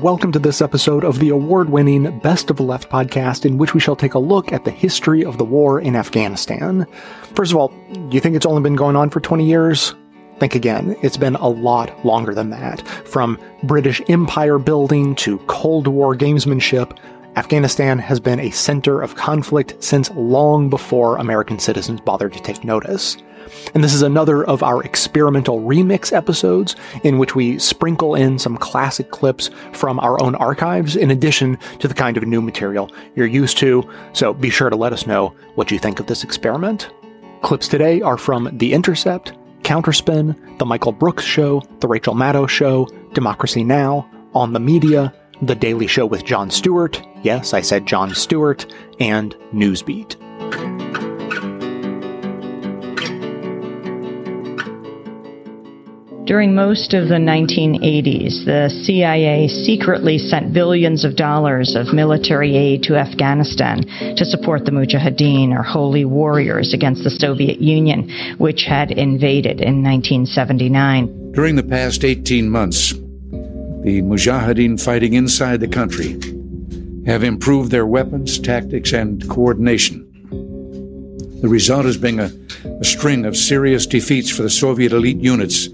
Welcome to this episode of the award winning Best of the Left podcast, in which we shall take a look at the history of the war in Afghanistan. First of all, you think it's only been going on for 20 years? Think again. It's been a lot longer than that. From British Empire building to Cold War gamesmanship, Afghanistan has been a center of conflict since long before American citizens bothered to take notice. And this is another of our experimental remix episodes in which we sprinkle in some classic clips from our own archives in addition to the kind of new material you're used to. So be sure to let us know what you think of this experiment. Clips today are from The Intercept, Counterspin, The Michael Brooks Show, The Rachel Maddow Show, Democracy Now!, On the Media, The Daily Show with Jon Stewart, yes, I said Jon Stewart, and Newsbeat. During most of the 1980s, the CIA secretly sent billions of dollars of military aid to Afghanistan to support the Mujahideen, or Holy Warriors, against the Soviet Union, which had invaded in 1979. During the past 18 months, the Mujahideen fighting inside the country have improved their weapons, tactics, and coordination. The result has been a, a string of serious defeats for the Soviet elite units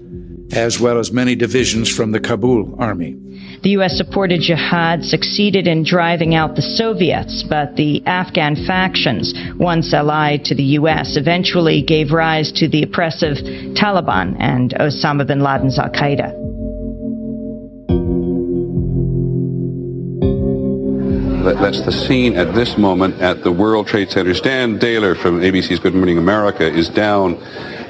as well as many divisions from the Kabul army. The U.S. supported jihad succeeded in driving out the Soviets, but the Afghan factions, once allied to the U.S., eventually gave rise to the oppressive Taliban and Osama bin Laden's Al Qaeda. That's the scene at this moment at the World Trade Center. Stan Dahler from ABC's Good Morning America is down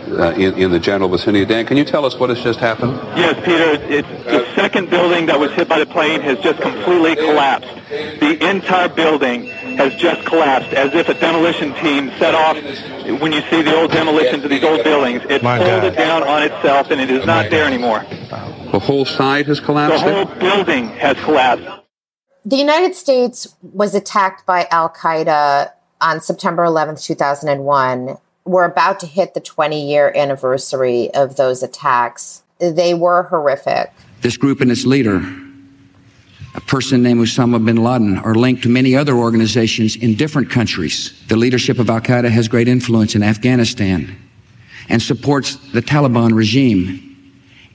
uh, in, in, the general vicinity. Dan, can you tell us what has just happened? Yes, Peter. It's, the second building that was hit by the plane has just completely collapsed. The entire building has just collapsed as if a demolition team set off. When you see the old demolitions of these old buildings, it folded down on itself and it is not there anymore. The whole side has collapsed? The whole building has collapsed. The United States was attacked by Al Qaeda on September 11th, 2001 we're about to hit the 20 year anniversary of those attacks. They were horrific. This group and its leader, a person named Osama bin Laden, are linked to many other organizations in different countries. The leadership of Al Qaeda has great influence in Afghanistan and supports the Taliban regime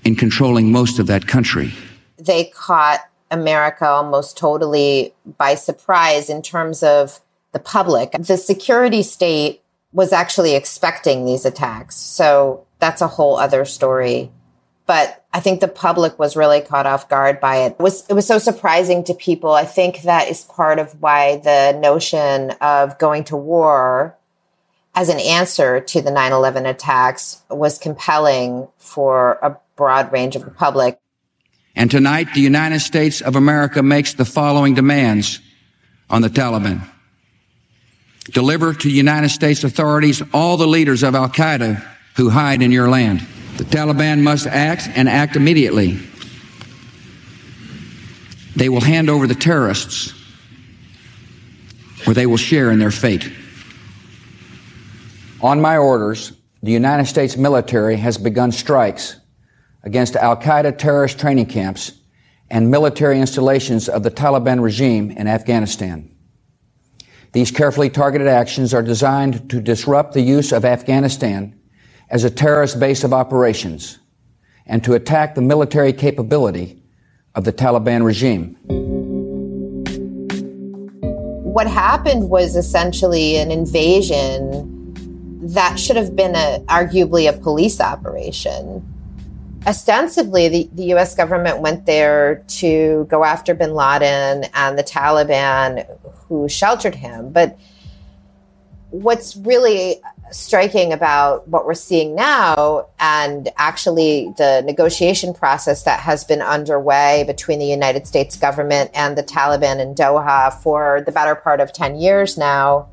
in controlling most of that country. They caught America almost totally by surprise in terms of the public. The security state was actually expecting these attacks. So that's a whole other story. But I think the public was really caught off guard by it. It was, it was so surprising to people. I think that is part of why the notion of going to war as an answer to the 9-11 attacks was compelling for a broad range of the public. And tonight, the United States of America makes the following demands on the Taliban. Deliver to United States authorities all the leaders of Al Qaeda who hide in your land. The Taliban must act and act immediately. They will hand over the terrorists, or they will share in their fate. On my orders, the United States military has begun strikes against Al Qaeda terrorist training camps and military installations of the Taliban regime in Afghanistan. These carefully targeted actions are designed to disrupt the use of Afghanistan as a terrorist base of operations and to attack the military capability of the Taliban regime. What happened was essentially an invasion that should have been a, arguably a police operation ostensibly the, the US government went there to go after bin Laden and the Taliban who sheltered him. But what's really striking about what we're seeing now and actually the negotiation process that has been underway between the United States government and the Taliban in Doha for the better part of 10 years now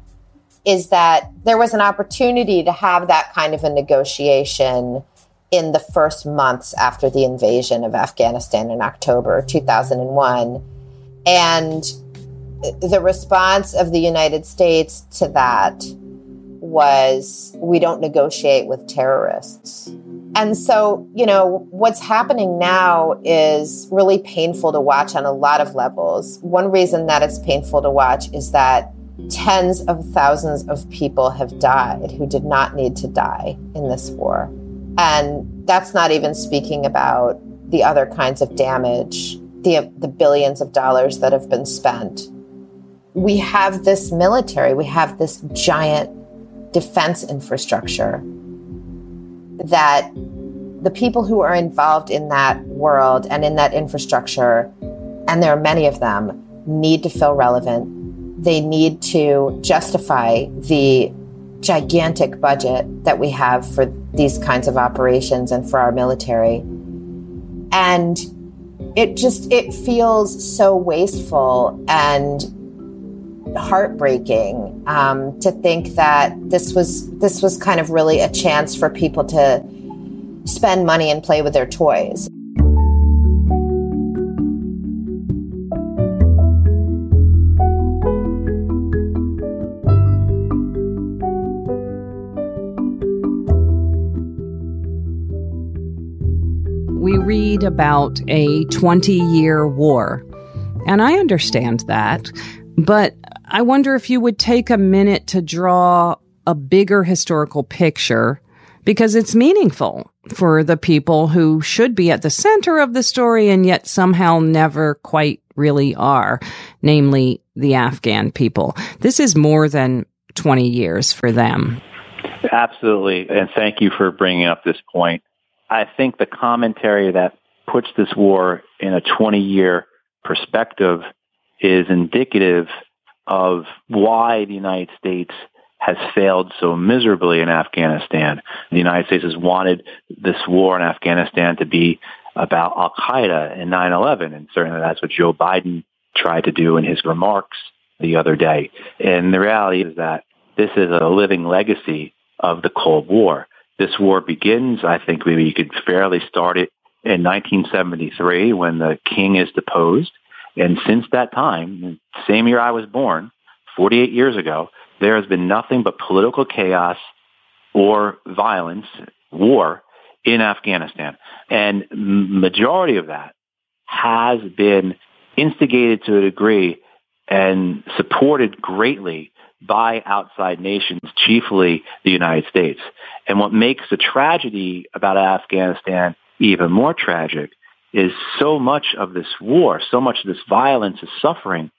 is that there was an opportunity to have that kind of a negotiation in the first months after the invasion of Afghanistan in October 2001. And the response of the United States to that was we don't negotiate with terrorists. And so, you know, what's happening now is really painful to watch on a lot of levels. One reason that it's painful to watch is that tens of thousands of people have died who did not need to die in this war. And that's not even speaking about the other kinds of damage, the, the billions of dollars that have been spent. We have this military, we have this giant defense infrastructure that the people who are involved in that world and in that infrastructure, and there are many of them, need to feel relevant. They need to justify the gigantic budget that we have for these kinds of operations and for our military. And it just it feels so wasteful and heartbreaking um, to think that this was this was kind of really a chance for people to spend money and play with their toys. Read about a 20 year war. And I understand that. But I wonder if you would take a minute to draw a bigger historical picture because it's meaningful for the people who should be at the center of the story and yet somehow never quite really are, namely the Afghan people. This is more than 20 years for them. Absolutely. And thank you for bringing up this point. I think the commentary that puts this war in a 20 year perspective is indicative of why the United States has failed so miserably in Afghanistan. The United States has wanted this war in Afghanistan to be about Al Qaeda and 9 11, and certainly that's what Joe Biden tried to do in his remarks the other day. And the reality is that this is a living legacy of the Cold War. This war begins, I think maybe you could fairly start it in 1973 when the king is deposed. And since that time, same year I was born, 48 years ago, there has been nothing but political chaos or violence, war in Afghanistan. And majority of that has been instigated to a degree and supported greatly by outside nations, chiefly the United States. And what makes the tragedy about Afghanistan even more tragic is so much of this war, so much of this violence is suffering,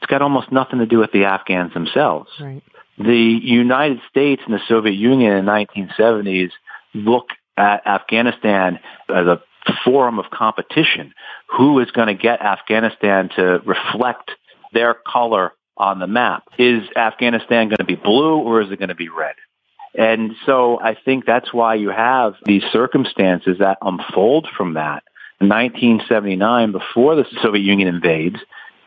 it's got almost nothing to do with the Afghans themselves. Right. The United States and the Soviet Union in the 1970s look at Afghanistan as a forum of competition. Who is going to get Afghanistan to reflect their color on the map? Is Afghanistan going to be blue or is it going to be red? And so I think that's why you have these circumstances that unfold from that. In 1979, before the Soviet Union invades,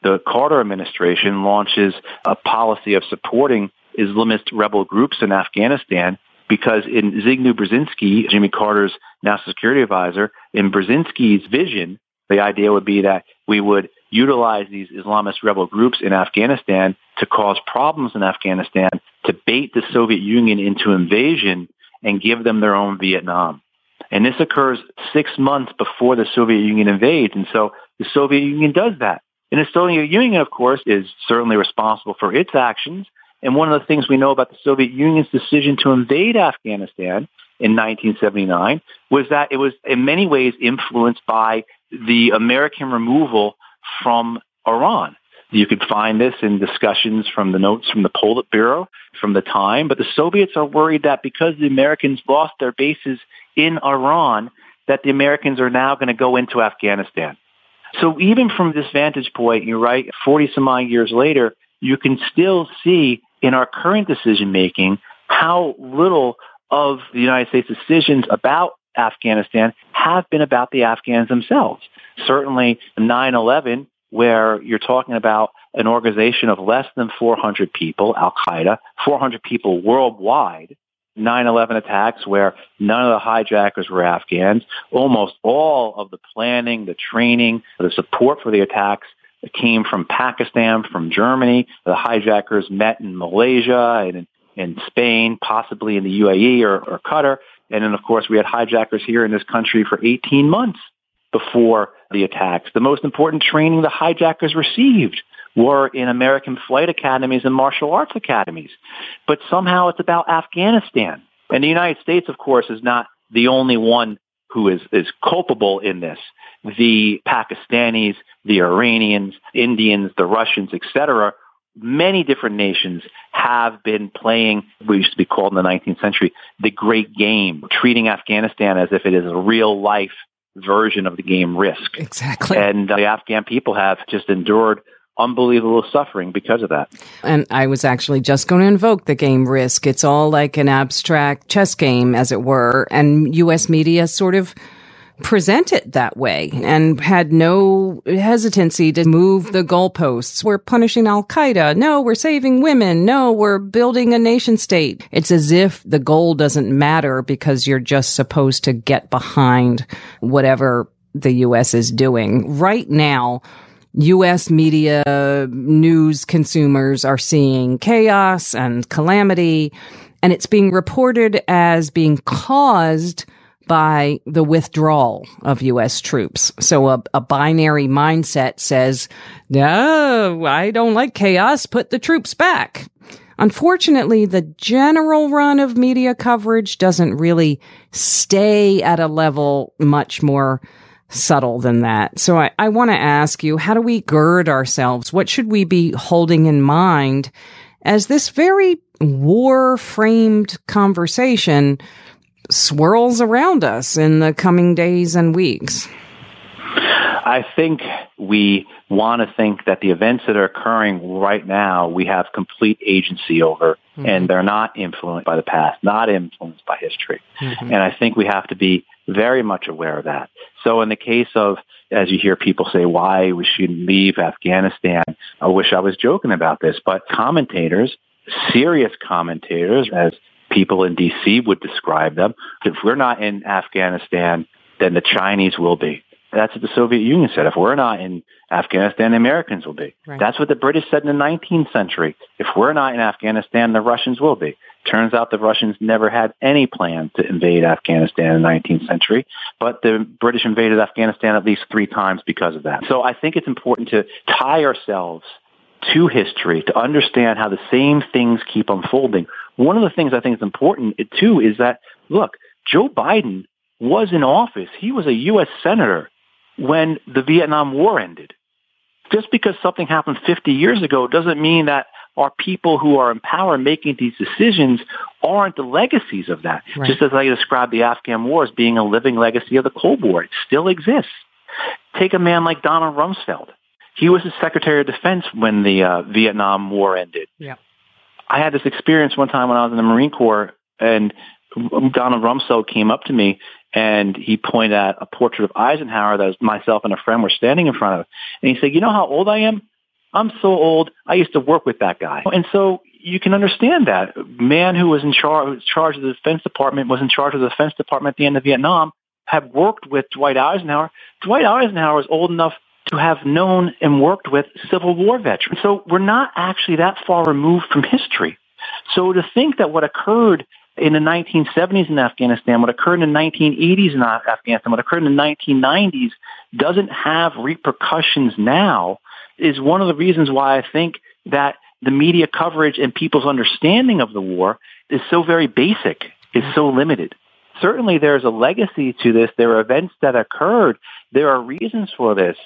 the Carter administration launches a policy of supporting Islamist rebel groups in Afghanistan because in Zbigniew Brzezinski, Jimmy Carter's national security advisor, in Brzezinski's vision, the idea would be that we would utilize these Islamist rebel groups in Afghanistan to cause problems in Afghanistan, to bait the Soviet Union into invasion and give them their own Vietnam. And this occurs six months before the Soviet Union invades. And so the Soviet Union does that. And the Soviet Union, of course, is certainly responsible for its actions. And one of the things we know about the Soviet Union's decision to invade Afghanistan in 1979 was that it was in many ways influenced by the American removal from Iran. You could find this in discussions from the notes from the Politburo from the time, but the Soviets are worried that because the Americans lost their bases in Iran, that the Americans are now going to go into Afghanistan. So even from this vantage point, you're right, 40 some odd years later, you can still see in our current decision making how little of the United States decisions about Afghanistan have been about the Afghans themselves. Certainly 9-11, where you're talking about an organization of less than 400 people, Al-Qaeda, 400 people worldwide, 9-11 attacks where none of the hijackers were Afghans. Almost all of the planning, the training, the support for the attacks came from Pakistan, from Germany. The hijackers met in Malaysia and in, in Spain, possibly in the UAE or, or Qatar. And then, of course, we had hijackers here in this country for 18 months before the attacks. The most important training the hijackers received were in American flight academies and martial arts academies. But somehow it's about Afghanistan. And the United States, of course, is not the only one who is, is culpable in this. The Pakistanis, the Iranians, Indians, the Russians, etc., many different nations have been playing what used to be called in the 19th century the great game, treating Afghanistan as if it is a real life version of the game risk. Exactly. And the Afghan people have just endured unbelievable suffering because of that. And I was actually just going to invoke the game risk. It's all like an abstract chess game, as it were, and U.S. media sort of present it that way and had no hesitancy to move the goalposts. We're punishing Al Qaeda. No, we're saving women. No, we're building a nation state. It's as if the goal doesn't matter because you're just supposed to get behind whatever the U.S. is doing. Right now, U.S. media news consumers are seeing chaos and calamity, and it's being reported as being caused by the withdrawal of U.S. troops. So a, a, binary mindset says, no, I don't like chaos. Put the troops back. Unfortunately, the general run of media coverage doesn't really stay at a level much more subtle than that. So I, I want to ask you, how do we gird ourselves? What should we be holding in mind as this very war framed conversation swirls around us in the coming days and weeks? I think we want to think that the events that are occurring right now, we have complete agency over, mm-hmm. and they're not influenced by the past, not influenced by history. Mm-hmm. And I think we have to be very much aware of that. So in the case of, as you hear people say, why we shouldn't leave Afghanistan, I wish I was joking about this, but commentators, serious commentators, as people in DC would describe them, if we're not in Afghanistan, then the Chinese will be. That's what the Soviet Union said. If we're not in Afghanistan, the Americans will be. Right. That's what the British said in the 19th century. If we're not in Afghanistan, the Russians will be. Turns out the Russians never had any plan to invade Afghanistan in the 19th century, but the British invaded Afghanistan at least three times because of that. So I think it's important to tie ourselves to history to understand how the same things keep unfolding. One of the things I think is important too is that, look, Joe Biden was in office. He was a U.S. Senator when the Vietnam War ended. Just because something happened 50 years ago doesn't mean that our people who are in power making these decisions aren't the legacies of that. Right. Just as I described the Afghan War as being a living legacy of the Cold War. It still exists. Take a man like Donald Rumsfeld. He was the Secretary of Defense when the uh, Vietnam War ended. Yeah. I had this experience one time when I was in the Marine Corps, and Donald Rumsfeld came up to me and he pointed at a portrait of Eisenhower that myself and a friend were standing in front of. And he said, "You know how old I am? I'm so old. I used to work with that guy." And so you can understand that man who was in charge, charge of the Defense Department was in charge of the Defense Department at the end of Vietnam had worked with Dwight Eisenhower. Dwight Eisenhower was old enough to have known and worked with Civil War veterans. So we're not actually that far removed from history. So to think that what occurred in the 1970s in Afghanistan, what occurred in the 1980s in Afghanistan, what occurred in the 1990s doesn't have repercussions now is one of the reasons why I think that the media coverage and people's understanding of the war is so very basic, is mm-hmm. so limited. Certainly there's a legacy to this. There are events that occurred. There are reasons for this.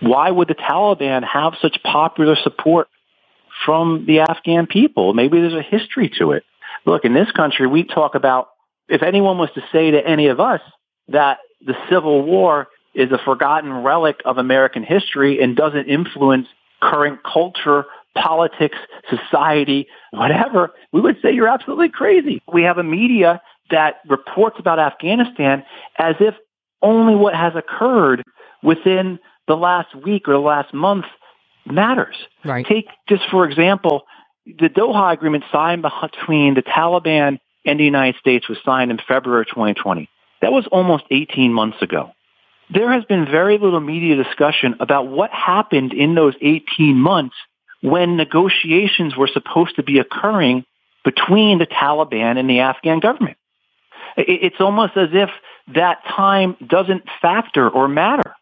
Why would the Taliban have such popular support from the Afghan people? Maybe there's a history to it. Look, in this country, we talk about if anyone was to say to any of us that the Civil War is a forgotten relic of American history and doesn't influence current culture, politics, society, whatever, we would say you're absolutely crazy. We have a media that reports about Afghanistan as if only what has occurred within the last week or the last month matters. Right. Take just for example, the Doha agreement signed between the Taliban and the United States was signed in February 2020. That was almost 18 months ago. There has been very little media discussion about what happened in those 18 months when negotiations were supposed to be occurring between the Taliban and the Afghan government. It's almost as if that time doesn't factor or matter.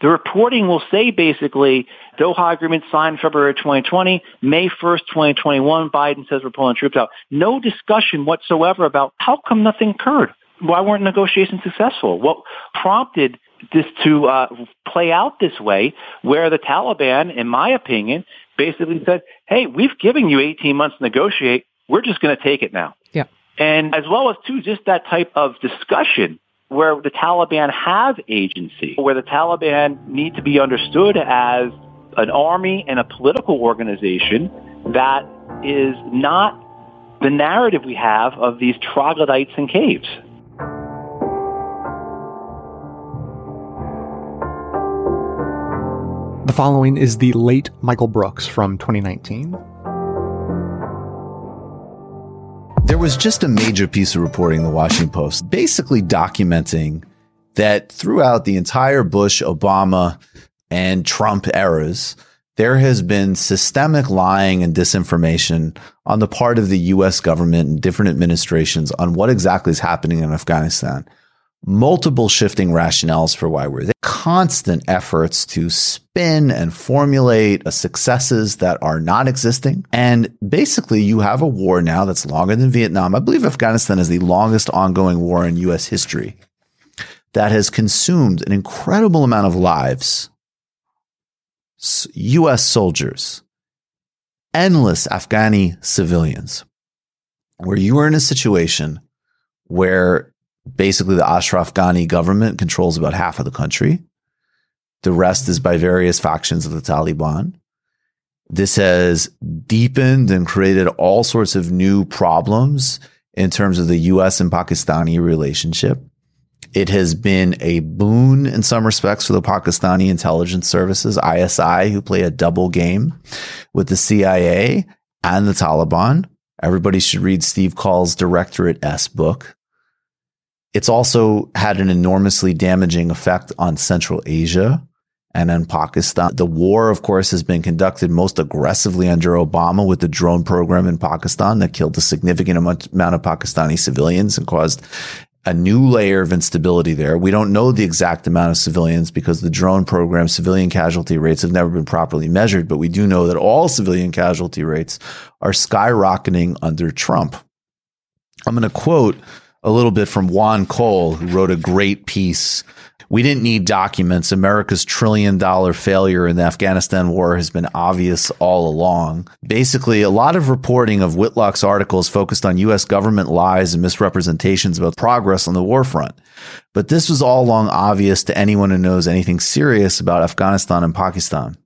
The reporting will say basically Doha agreement signed February 2020, May 1st, 2021, Biden says we're pulling troops out. No discussion whatsoever about how come nothing occurred. Why weren't negotiations successful? What prompted this to uh, play out this way, where the Taliban, in my opinion, basically said, "Hey, we've given you 18 months to negotiate. We're just going to take it now." Yeah. And as well as too, just that type of discussion where the Taliban have agency, where the Taliban need to be understood as an army and a political organization that is not the narrative we have of these troglodytes in caves. The following is the late Michael Brooks from 2019. There was just a major piece of reporting in the Washington Post, basically documenting that throughout the entire Bush, Obama, and Trump eras, there has been systemic lying and disinformation on the part of the US government and different administrations on what exactly is happening in Afghanistan multiple shifting rationales for why we're there, constant efforts to spin and formulate successes that are not existing. And basically, you have a war now that's longer than Vietnam. I believe Afghanistan is the longest ongoing war in U.S. history that has consumed an incredible amount of lives. U.S. soldiers, endless Afghani civilians, where you are in a situation where basically the Ashraf Ghani government controls about half of the country. The rest is by various factions of the Taliban. This has deepened and created all sorts of new problems in terms of the US and Pakistani relationship. It has been a boon in some respects for the Pakistani intelligence services, ISI, who play a double game with the CIA and the Taliban. Everybody should read Steve Coll's Directorate S book. It's also had an enormously damaging effect on Central Asia and in Pakistan. The war, of course, has been conducted most aggressively under Obama with the drone program in Pakistan that killed a significant amount of Pakistani civilians and caused a new layer of instability there. We don't know the exact amount of civilians because the drone program civilian casualty rates have never been properly measured, but we do know that all civilian casualty rates are skyrocketing under Trump. I'm going to quote a little bit from Juan Cole, who wrote a great piece. We didn't need documents. America's trillion dollar failure in the Afghanistan war has been obvious all along. Basically, a lot of reporting of Whitlock's articles focused on U.S. government lies and misrepresentations about progress on the war front. But this was all along obvious to anyone who knows anything serious about Afghanistan and Pakistan.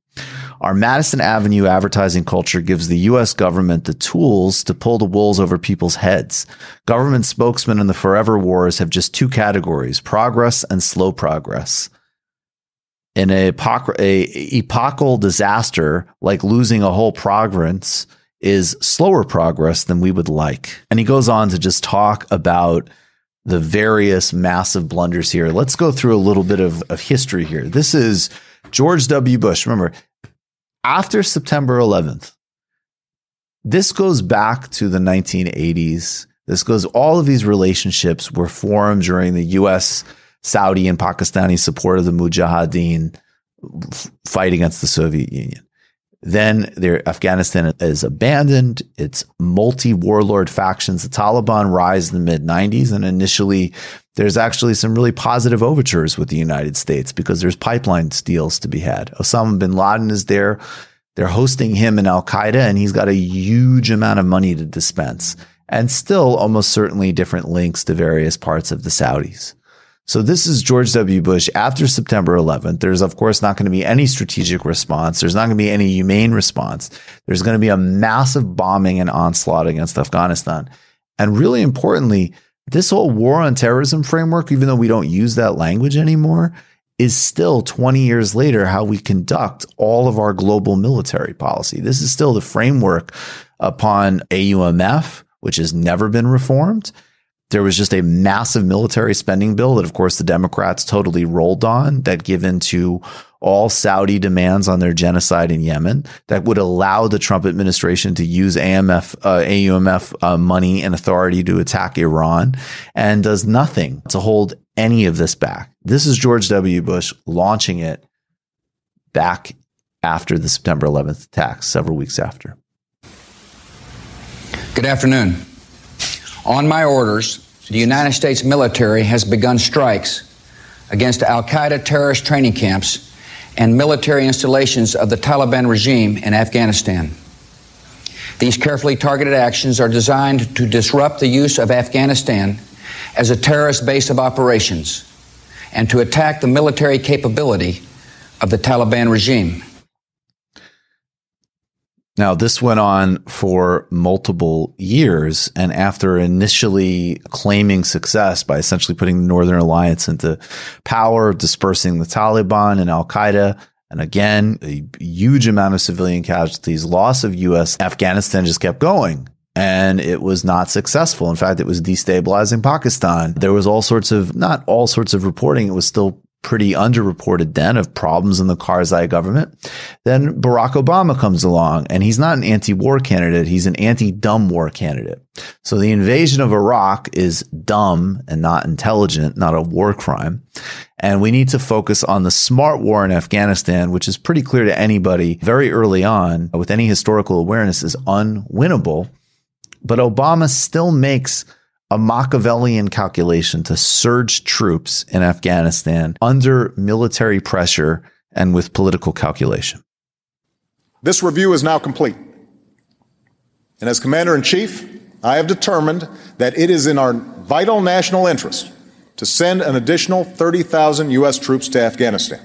Our Madison Avenue advertising culture gives the U.S. government the tools to pull the wools over people's heads. Government spokesmen in the forever wars have just two categories progress and slow progress. In a, a epochal disaster like losing a whole province is slower progress than we would like. And he goes on to just talk about the various massive blunders here. Let's go through a little bit of, of history here. This is George W. Bush. Remember, after September 11th, this goes back to the 1980s. This goes, all of these relationships were formed during the US, Saudi, and Pakistani support of the Mujahideen fight against the Soviet Union. Then Afghanistan is abandoned. It's multi warlord factions. The Taliban rise in the mid 90s. And initially, there's actually some really positive overtures with the United States because there's pipeline deals to be had. Osama bin Laden is there. They're hosting him in Al Qaeda, and he's got a huge amount of money to dispense. And still, almost certainly, different links to various parts of the Saudis. So this is George W. Bush after September 11th. There's, of course, not going to be any strategic response. There's not going to be any humane response. There's going to be a massive bombing and onslaught against Afghanistan. And really importantly, this whole war on terrorism framework, even though we don't use that language anymore, is still 20 years later how we conduct all of our global military policy. This is still the framework upon AUMF, which has never been reformed there was just a massive military spending bill that, of course, the Democrats totally rolled on that given to all Saudi demands on their genocide in Yemen, that would allow the Trump administration to use AMF, uh, AUMF uh, money and authority to attack Iran, and does nothing to hold any of this back. This is George W. Bush launching it back after the September 11th attacks, several weeks after. Good afternoon. On my orders, the United States military has begun strikes against Al Qaeda terrorist training camps and military installations of the Taliban regime in Afghanistan. These carefully targeted actions are designed to disrupt the use of Afghanistan as a terrorist base of operations and to attack the military capability of the Taliban regime. Now, this went on for multiple years. And after initially claiming success by essentially putting the Northern Alliance into power, dispersing the Taliban and Al Qaeda, and again, a huge amount of civilian casualties, loss of U.S. Afghanistan just kept going and it was not successful. In fact, it was destabilizing Pakistan. There was all sorts of, not all sorts of reporting. It was still pretty underreported then of problems in the Karzai government. Then Barack Obama comes along and he's not an anti-war candidate. He's an anti-dumb war candidate. So the invasion of Iraq is dumb and not intelligent, not a war crime. And we need to focus on the smart war in Afghanistan, which is pretty clear to anybody very early on with any historical awareness is unwinnable. But Obama still makes a Machiavellian calculation to surge troops in Afghanistan under military pressure and with political calculation. This review is now complete. And as Commander in Chief, I have determined that it is in our vital national interest to send an additional 30,000 U.S. troops to Afghanistan.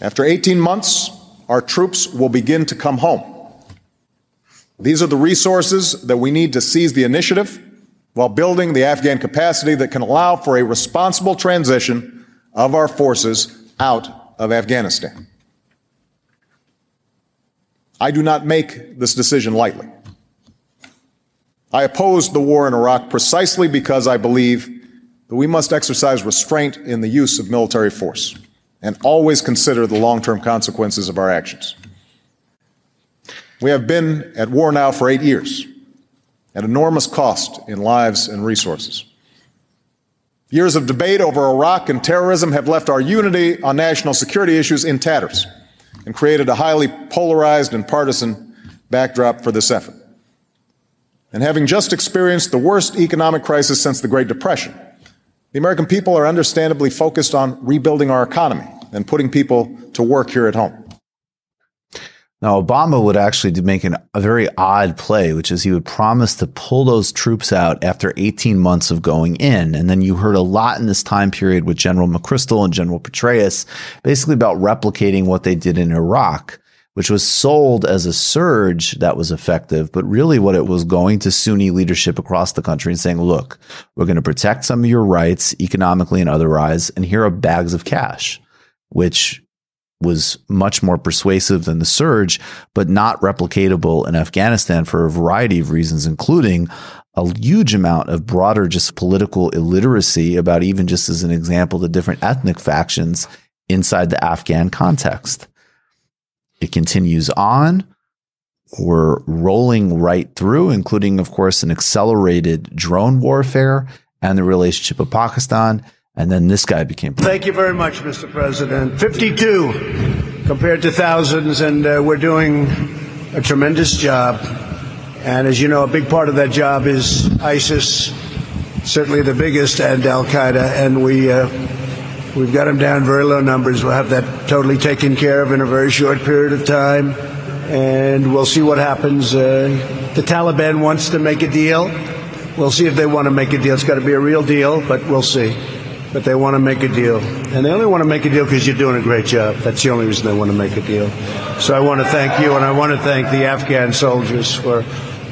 After 18 months, our troops will begin to come home. These are the resources that we need to seize the initiative while building the Afghan capacity that can allow for a responsible transition of our forces out of Afghanistan. I do not make this decision lightly. I opposed the war in Iraq precisely because I believe that we must exercise restraint in the use of military force and always consider the long term consequences of our actions. We have been at war now for eight years at enormous cost in lives and resources. Years of debate over Iraq and terrorism have left our unity on national security issues in tatters and created a highly polarized and partisan backdrop for this effort. And having just experienced the worst economic crisis since the Great Depression, the American people are understandably focused on rebuilding our economy and putting people to work here at home. Now, Obama would actually make an, a very odd play, which is he would promise to pull those troops out after 18 months of going in. And then you heard a lot in this time period with General McChrystal and General Petraeus, basically about replicating what they did in Iraq, which was sold as a surge that was effective, but really what it was going to Sunni leadership across the country and saying, look, we're going to protect some of your rights economically and otherwise, and here are bags of cash, which was much more persuasive than the surge, but not replicatable in Afghanistan for a variety of reasons, including a huge amount of broader just political illiteracy about even just as an example, the different ethnic factions inside the Afghan context. It continues on. We're rolling right through, including, of course, an accelerated drone warfare and the relationship of Pakistan and then this guy became. Thank you very much, Mr. President. 52 compared to thousands, and uh, we're doing a tremendous job. And as you know, a big part of that job is ISIS, certainly the biggest, and Al Qaeda. And we, uh, we've got them down very low numbers. We'll have that totally taken care of in a very short period of time. And we'll see what happens. Uh, the Taliban wants to make a deal. We'll see if they want to make a deal. It's got to be a real deal, but we'll see but they want to make a deal. And they only want to make a deal because you're doing a great job. That's the only reason they want to make a deal. So I want to thank you, and I want to thank the Afghan soldiers for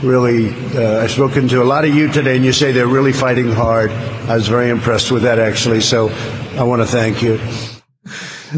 really. Uh, I've spoken to a lot of you today, and you say they're really fighting hard. I was very impressed with that, actually. So I want to thank you.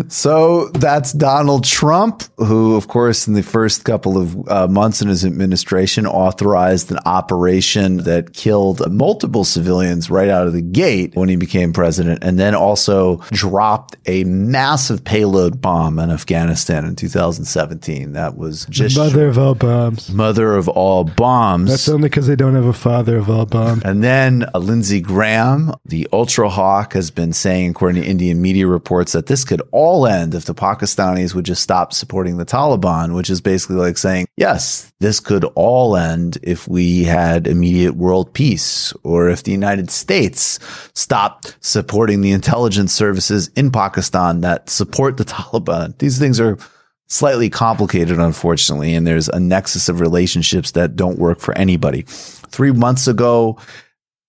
So that's Donald Trump, who, of course, in the first couple of uh, months in his administration, authorized an operation that killed multiple civilians right out of the gate when he became president, and then also dropped a massive payload bomb in Afghanistan in 2017. That was just mother of all bombs. Mother of all bombs. That's only because they don't have a father of all bombs. And then uh, Lindsey Graham, the ultra hawk, has been saying, according to Indian media reports, that this could all end if the Pakistanis would just stop supporting the Taliban, which is basically like saying, yes, this could all end if we had immediate world peace or if the United States stopped supporting the intelligence services in Pakistan that support the Taliban. These things are slightly complicated, unfortunately, and there's a nexus of relationships that don't work for anybody. Three months ago,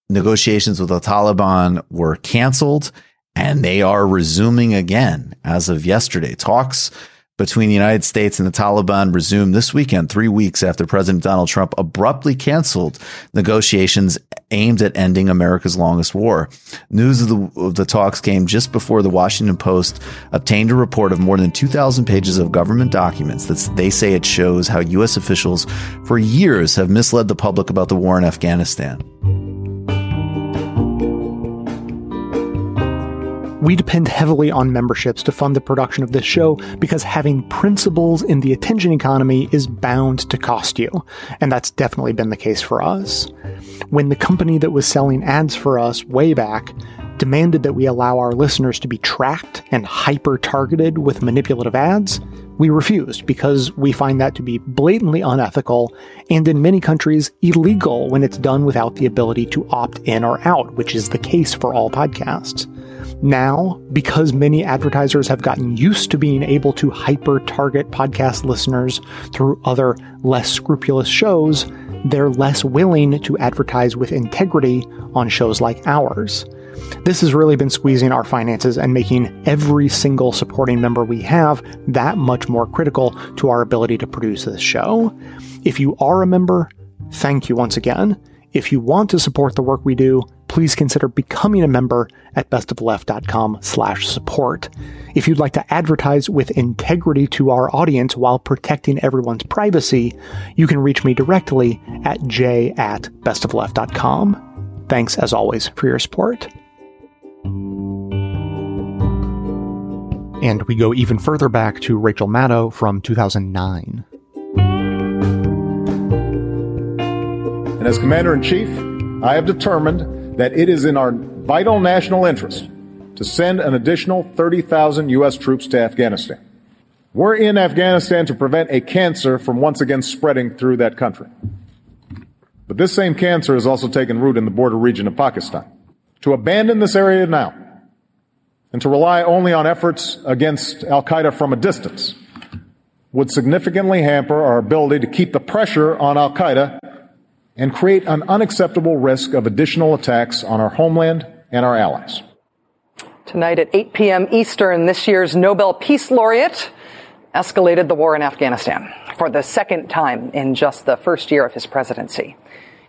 negotiations with the Taliban were canceled and they are resuming again as of yesterday. Talks between the United States and the Taliban resumed this weekend, three weeks after President Donald Trump abruptly canceled negotiations aimed at ending America's longest war. News of the, of the talks came just before the Washington Post obtained a report of more than 2,000 pages of government documents that they say it shows how U.S. officials for years have misled the public about the war in Afghanistan. We depend heavily on memberships to fund the production of this show because having principles in the attention economy is bound to cost you. And that's definitely been the case for us. When the company that was selling ads for us way back demanded that we allow our listeners to be tracked and hyper targeted with manipulative ads, we refused because we find that to be blatantly unethical and in many countries illegal when it's done without the ability to opt in or out, which is the case for all podcasts. Now, because many advertisers have gotten used to being able to hyper target podcast listeners through other less scrupulous shows, they're less willing to advertise with integrity on shows like ours. This has really been squeezing our finances and making every single supporting member we have that much more critical to our ability to produce this show. If you are a member, thank you once again. If you want to support the work we do, please consider becoming a member at bestoftheleft.com slash support. If you'd like to advertise with integrity to our audience while protecting everyone's privacy, you can reach me directly at j at bestoftheleft.com. Thanks as always for your support. And we go even further back to Rachel Maddow from 2009. And as Commander in Chief, I have determined that it is in our vital national interest to send an additional 30,000 U.S. troops to Afghanistan. We're in Afghanistan to prevent a cancer from once again spreading through that country. But this same cancer has also taken root in the border region of Pakistan. To abandon this area now and to rely only on efforts against Al Qaeda from a distance would significantly hamper our ability to keep the pressure on Al Qaeda and create an unacceptable risk of additional attacks on our homeland and our allies. Tonight at 8 p.m. Eastern, this year's Nobel Peace Laureate escalated the war in Afghanistan for the second time in just the first year of his presidency.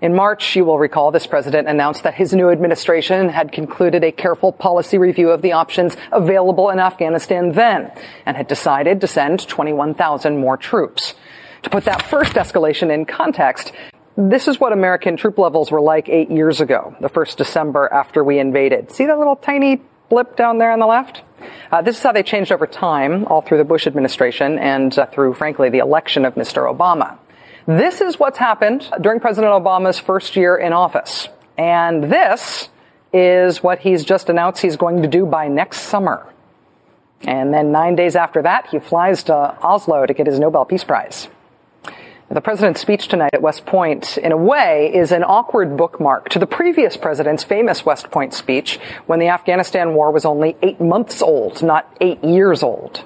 In March, you will recall, this president announced that his new administration had concluded a careful policy review of the options available in Afghanistan then and had decided to send 21,000 more troops. To put that first escalation in context, this is what American troop levels were like eight years ago, the first December after we invaded. See that little tiny blip down there on the left? Uh, this is how they changed over time, all through the Bush administration and uh, through, frankly, the election of Mr. Obama. This is what's happened during President Obama's first year in office. And this is what he's just announced he's going to do by next summer. And then nine days after that, he flies to Oslo to get his Nobel Peace Prize. The president's speech tonight at West Point, in a way, is an awkward bookmark to the previous president's famous West Point speech when the Afghanistan war was only eight months old, not eight years old.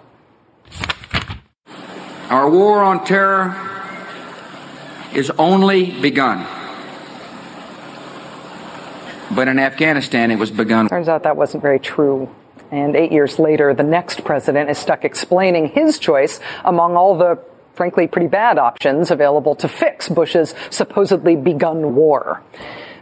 Our war on terror is only begun. But in Afghanistan, it was begun. Turns out that wasn't very true. And eight years later, the next president is stuck explaining his choice among all the frankly pretty bad options available to fix Bush's supposedly begun war.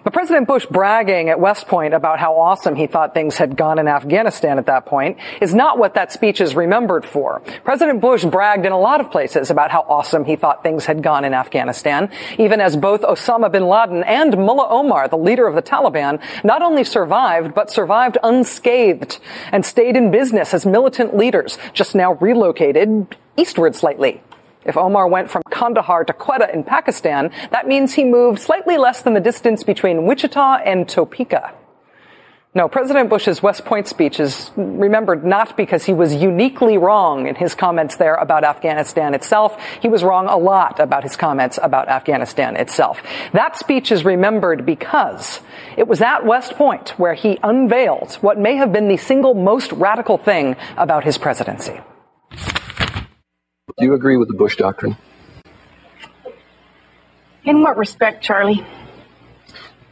But President Bush bragging at West Point about how awesome he thought things had gone in Afghanistan at that point is not what that speech is remembered for. President Bush bragged in a lot of places about how awesome he thought things had gone in Afghanistan, even as both Osama bin Laden and Mullah Omar, the leader of the Taliban, not only survived, but survived unscathed and stayed in business as militant leaders, just now relocated eastward slightly. If Omar went from Kandahar to Quetta in Pakistan, that means he moved slightly less than the distance between Wichita and Topeka. No, President Bush's West Point speech is remembered not because he was uniquely wrong in his comments there about Afghanistan itself. He was wrong a lot about his comments about Afghanistan itself. That speech is remembered because it was at West Point where he unveiled what may have been the single most radical thing about his presidency. Do you agree with the Bush doctrine? In what respect, Charlie?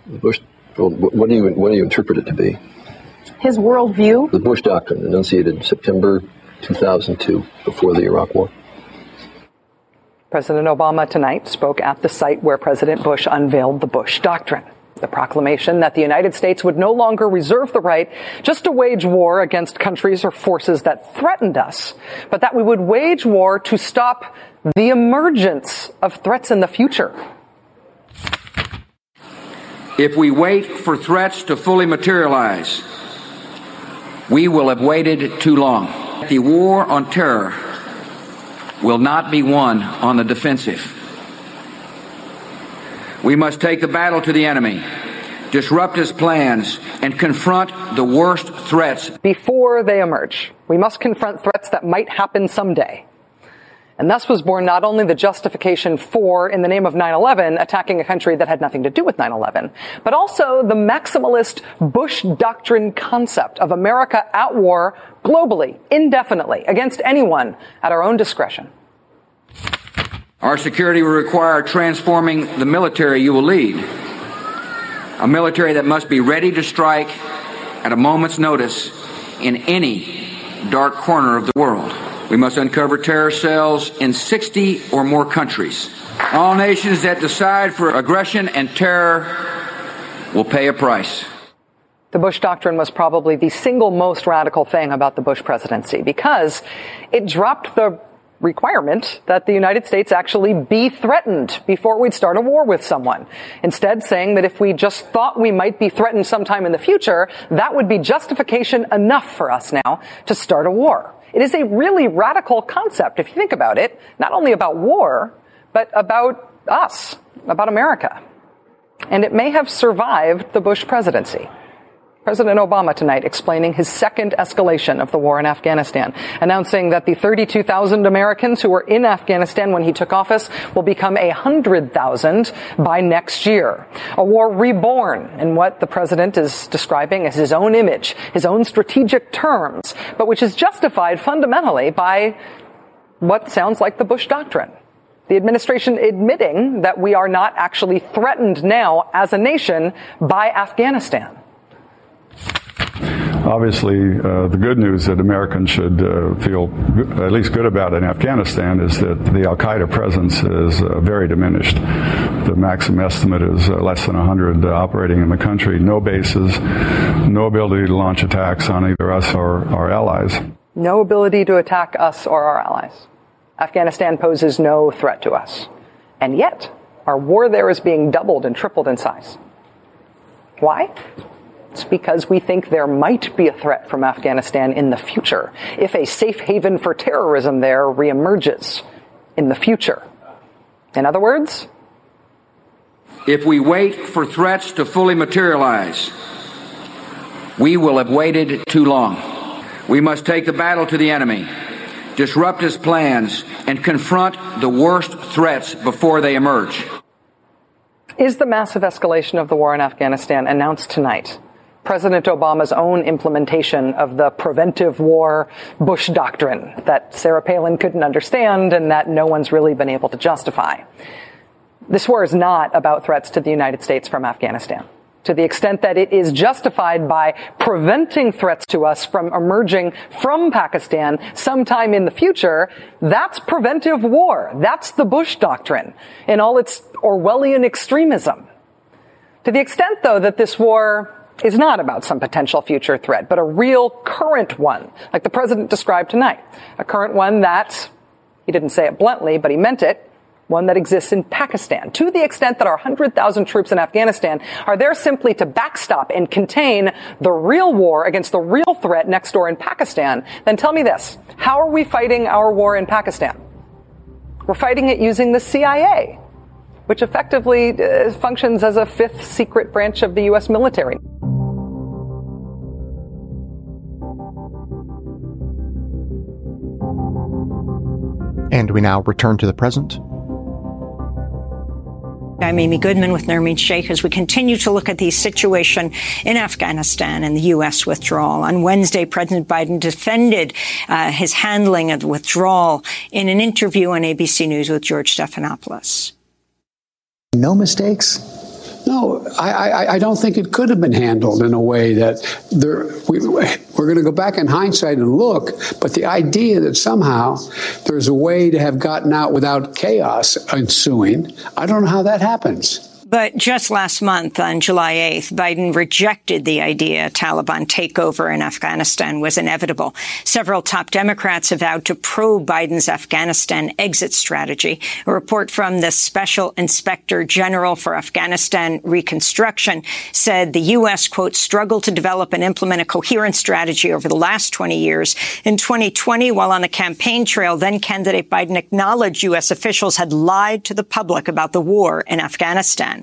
The Bush. Well, what do you what do you interpret it to be? His worldview. The Bush doctrine, enunciated September 2002, before the Iraq War. President Obama tonight spoke at the site where President Bush unveiled the Bush doctrine. The proclamation that the United States would no longer reserve the right just to wage war against countries or forces that threatened us, but that we would wage war to stop the emergence of threats in the future. If we wait for threats to fully materialize, we will have waited too long. The war on terror will not be won on the defensive. We must take the battle to the enemy, disrupt his plans, and confront the worst threats before they emerge. We must confront threats that might happen someday. And thus was born not only the justification for, in the name of 9-11, attacking a country that had nothing to do with 9-11, but also the maximalist Bush doctrine concept of America at war globally, indefinitely, against anyone at our own discretion. Our security will require transforming the military you will lead. A military that must be ready to strike at a moment's notice in any dark corner of the world. We must uncover terror cells in 60 or more countries. All nations that decide for aggression and terror will pay a price. The Bush Doctrine was probably the single most radical thing about the Bush presidency because it dropped the requirement that the United States actually be threatened before we'd start a war with someone. Instead, saying that if we just thought we might be threatened sometime in the future, that would be justification enough for us now to start a war. It is a really radical concept if you think about it, not only about war, but about us, about America. And it may have survived the Bush presidency. President Obama tonight explaining his second escalation of the war in Afghanistan, announcing that the 32,000 Americans who were in Afghanistan when he took office will become 100,000 by next year. A war reborn in what the president is describing as his own image, his own strategic terms, but which is justified fundamentally by what sounds like the Bush doctrine. The administration admitting that we are not actually threatened now as a nation by Afghanistan. Obviously, uh, the good news that Americans should uh, feel at least good about in Afghanistan is that the Al Qaeda presence is uh, very diminished. The maximum estimate is uh, less than 100 uh, operating in the country, no bases, no ability to launch attacks on either us or our allies. No ability to attack us or our allies. Afghanistan poses no threat to us. And yet, our war there is being doubled and tripled in size. Why? It's because we think there might be a threat from Afghanistan in the future if a safe haven for terrorism there reemerges in the future. In other words, if we wait for threats to fully materialize, we will have waited too long. We must take the battle to the enemy, disrupt his plans, and confront the worst threats before they emerge. Is the massive escalation of the war in Afghanistan announced tonight President Obama's own implementation of the preventive war Bush doctrine that Sarah Palin couldn't understand and that no one's really been able to justify. This war is not about threats to the United States from Afghanistan. To the extent that it is justified by preventing threats to us from emerging from Pakistan sometime in the future, that's preventive war. That's the Bush doctrine in all its Orwellian extremism. To the extent, though, that this war is not about some potential future threat, but a real current one, like the president described tonight. A current one that, he didn't say it bluntly, but he meant it, one that exists in Pakistan, to the extent that our 100,000 troops in Afghanistan are there simply to backstop and contain the real war against the real threat next door in Pakistan, then tell me this. How are we fighting our war in Pakistan? We're fighting it using the CIA, which effectively uh, functions as a fifth secret branch of the U.S. military. And we now return to the present. I'm Amy Goodman with Nermeen Sheikh as we continue to look at the situation in Afghanistan and the U.S. withdrawal. On Wednesday, President Biden defended uh, his handling of the withdrawal in an interview on ABC News with George Stephanopoulos. No mistakes? No, I, I, I, don't think it could have been handled in a way that there, we, we're going to go back in hindsight and look, but the idea that somehow there's a way to have gotten out without chaos ensuing, I don't know how that happens. But just last month, on July 8th, Biden rejected the idea Taliban takeover in Afghanistan was inevitable. Several top Democrats have vowed to probe Biden's Afghanistan exit strategy. A report from the Special Inspector General for Afghanistan Reconstruction said the U.S., quote, struggled to develop and implement a coherent strategy over the last 20 years. In 2020, while on the campaign trail, then candidate Biden acknowledged U.S. officials had lied to the public about the war in Afghanistan.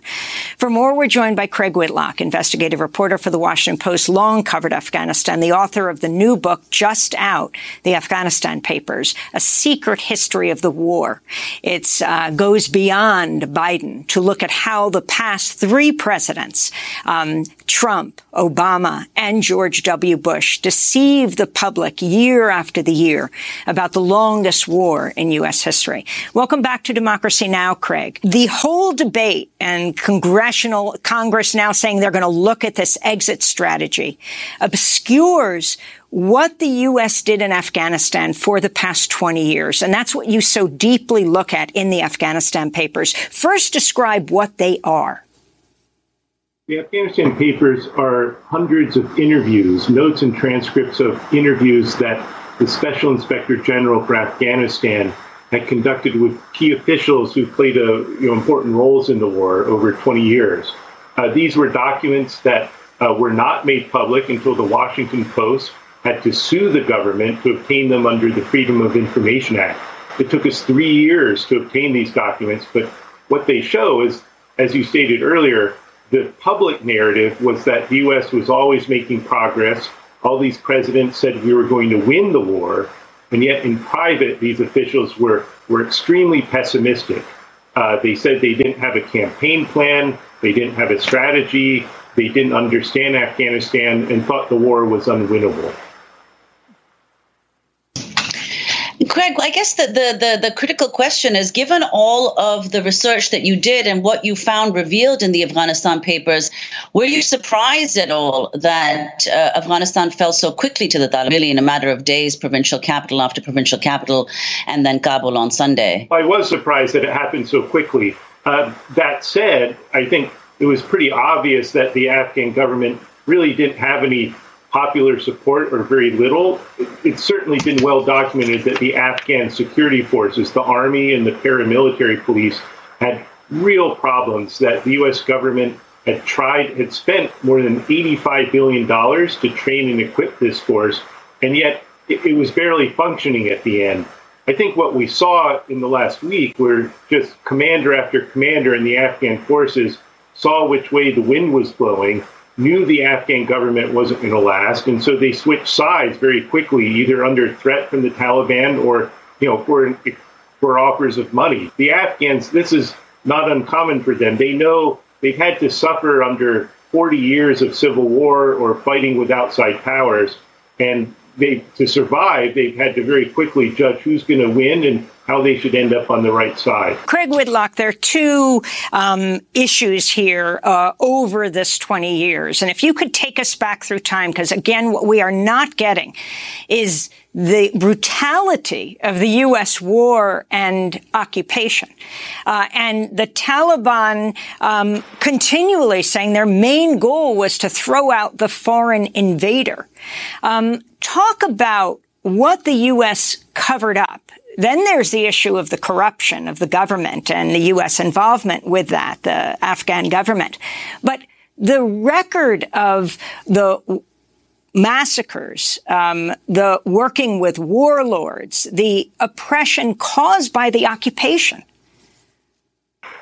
For more, we're joined by Craig Whitlock, investigative reporter for the Washington Post, long covered Afghanistan, the author of the new book just out, The Afghanistan Papers, a secret history of the war. It uh, goes beyond Biden to look at how the past three presidents, um, Trump, Obama, and George W. Bush, deceived the public year after the year about the longest war in U.S. history. Welcome back to Democracy Now, Craig. The whole debate and congressional Congress now saying they're going to look at this exit strategy obscures what the U.S. did in Afghanistan for the past 20 years. And that's what you so deeply look at in the Afghanistan papers. First, describe what they are. The Afghanistan papers are hundreds of interviews, notes and transcripts of interviews that the Special Inspector General for Afghanistan had conducted with key officials who played a, you know, important roles in the war over 20 years. Uh, these were documents that uh, were not made public until the Washington Post had to sue the government to obtain them under the Freedom of Information Act. It took us three years to obtain these documents, but what they show is, as you stated earlier, the public narrative was that the U.S. was always making progress. All these presidents said we were going to win the war, and yet, in private, these officials were, were extremely pessimistic. Uh, they said they didn't have a campaign plan, they didn't have a strategy, they didn't understand Afghanistan, and thought the war was unwinnable. Craig, I guess the, the, the, the, critical question is given all of the research that you did and what you found revealed in the Afghanistan papers, were you surprised at all that uh, Afghanistan fell so quickly to the Taliban, really in a matter of days, provincial capital after provincial capital, and then Kabul on Sunday? I was surprised that it happened so quickly. Uh, that said, I think it was pretty obvious that the Afghan government really didn't have any popular support or very little. It's certainly been well documented that the Afghan security forces, the army and the paramilitary police, had real problems that the U.S. government had tried, had spent more than $85 billion to train and equip this force, and yet it, it was barely functioning at the end. I think what we saw in the last week were just commander after commander in the Afghan forces saw which way the wind was blowing knew the Afghan government wasn't going to last, and so they switched sides very quickly, either under threat from the Taliban or you know for for offers of money. The Afghans, this is not uncommon for them. They know they've had to suffer under 40 years of civil war or fighting with outside powers, and they to survive, they've had to very quickly judge who's going to win and how they should end up on the right side. Craig Whitlock, there are two um, issues here uh, over this 20 years. And if you could take us back through time, because again, what we are not getting is the brutality of the U.S. war and occupation, uh, and the Taliban um, continually saying their main goal was to throw out the foreign invader. Um, talk about what the U.S. covered up then there's the issue of the corruption of the government and the U.S. involvement with that, the Afghan government. But the record of the massacres, um, the working with warlords, the oppression caused by the occupation.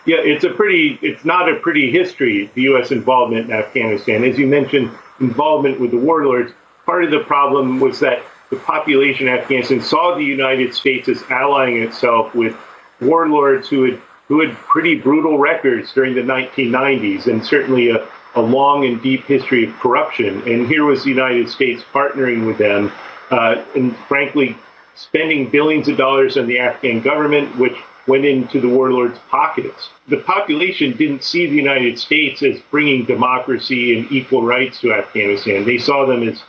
Yeah, it's a pretty, it's not a pretty history, the U.S. involvement in Afghanistan. As you mentioned, involvement with the warlords. Part of the problem was that the population of Afghanistan saw the United States as allying itself with warlords who had who had pretty brutal records during the 1990s and certainly a, a long and deep history of corruption. And here was the United States partnering with them uh, and frankly spending billions of dollars on the Afghan government, which went into the warlords' pockets. The population didn't see the United States as bringing democracy and equal rights to Afghanistan. They saw them as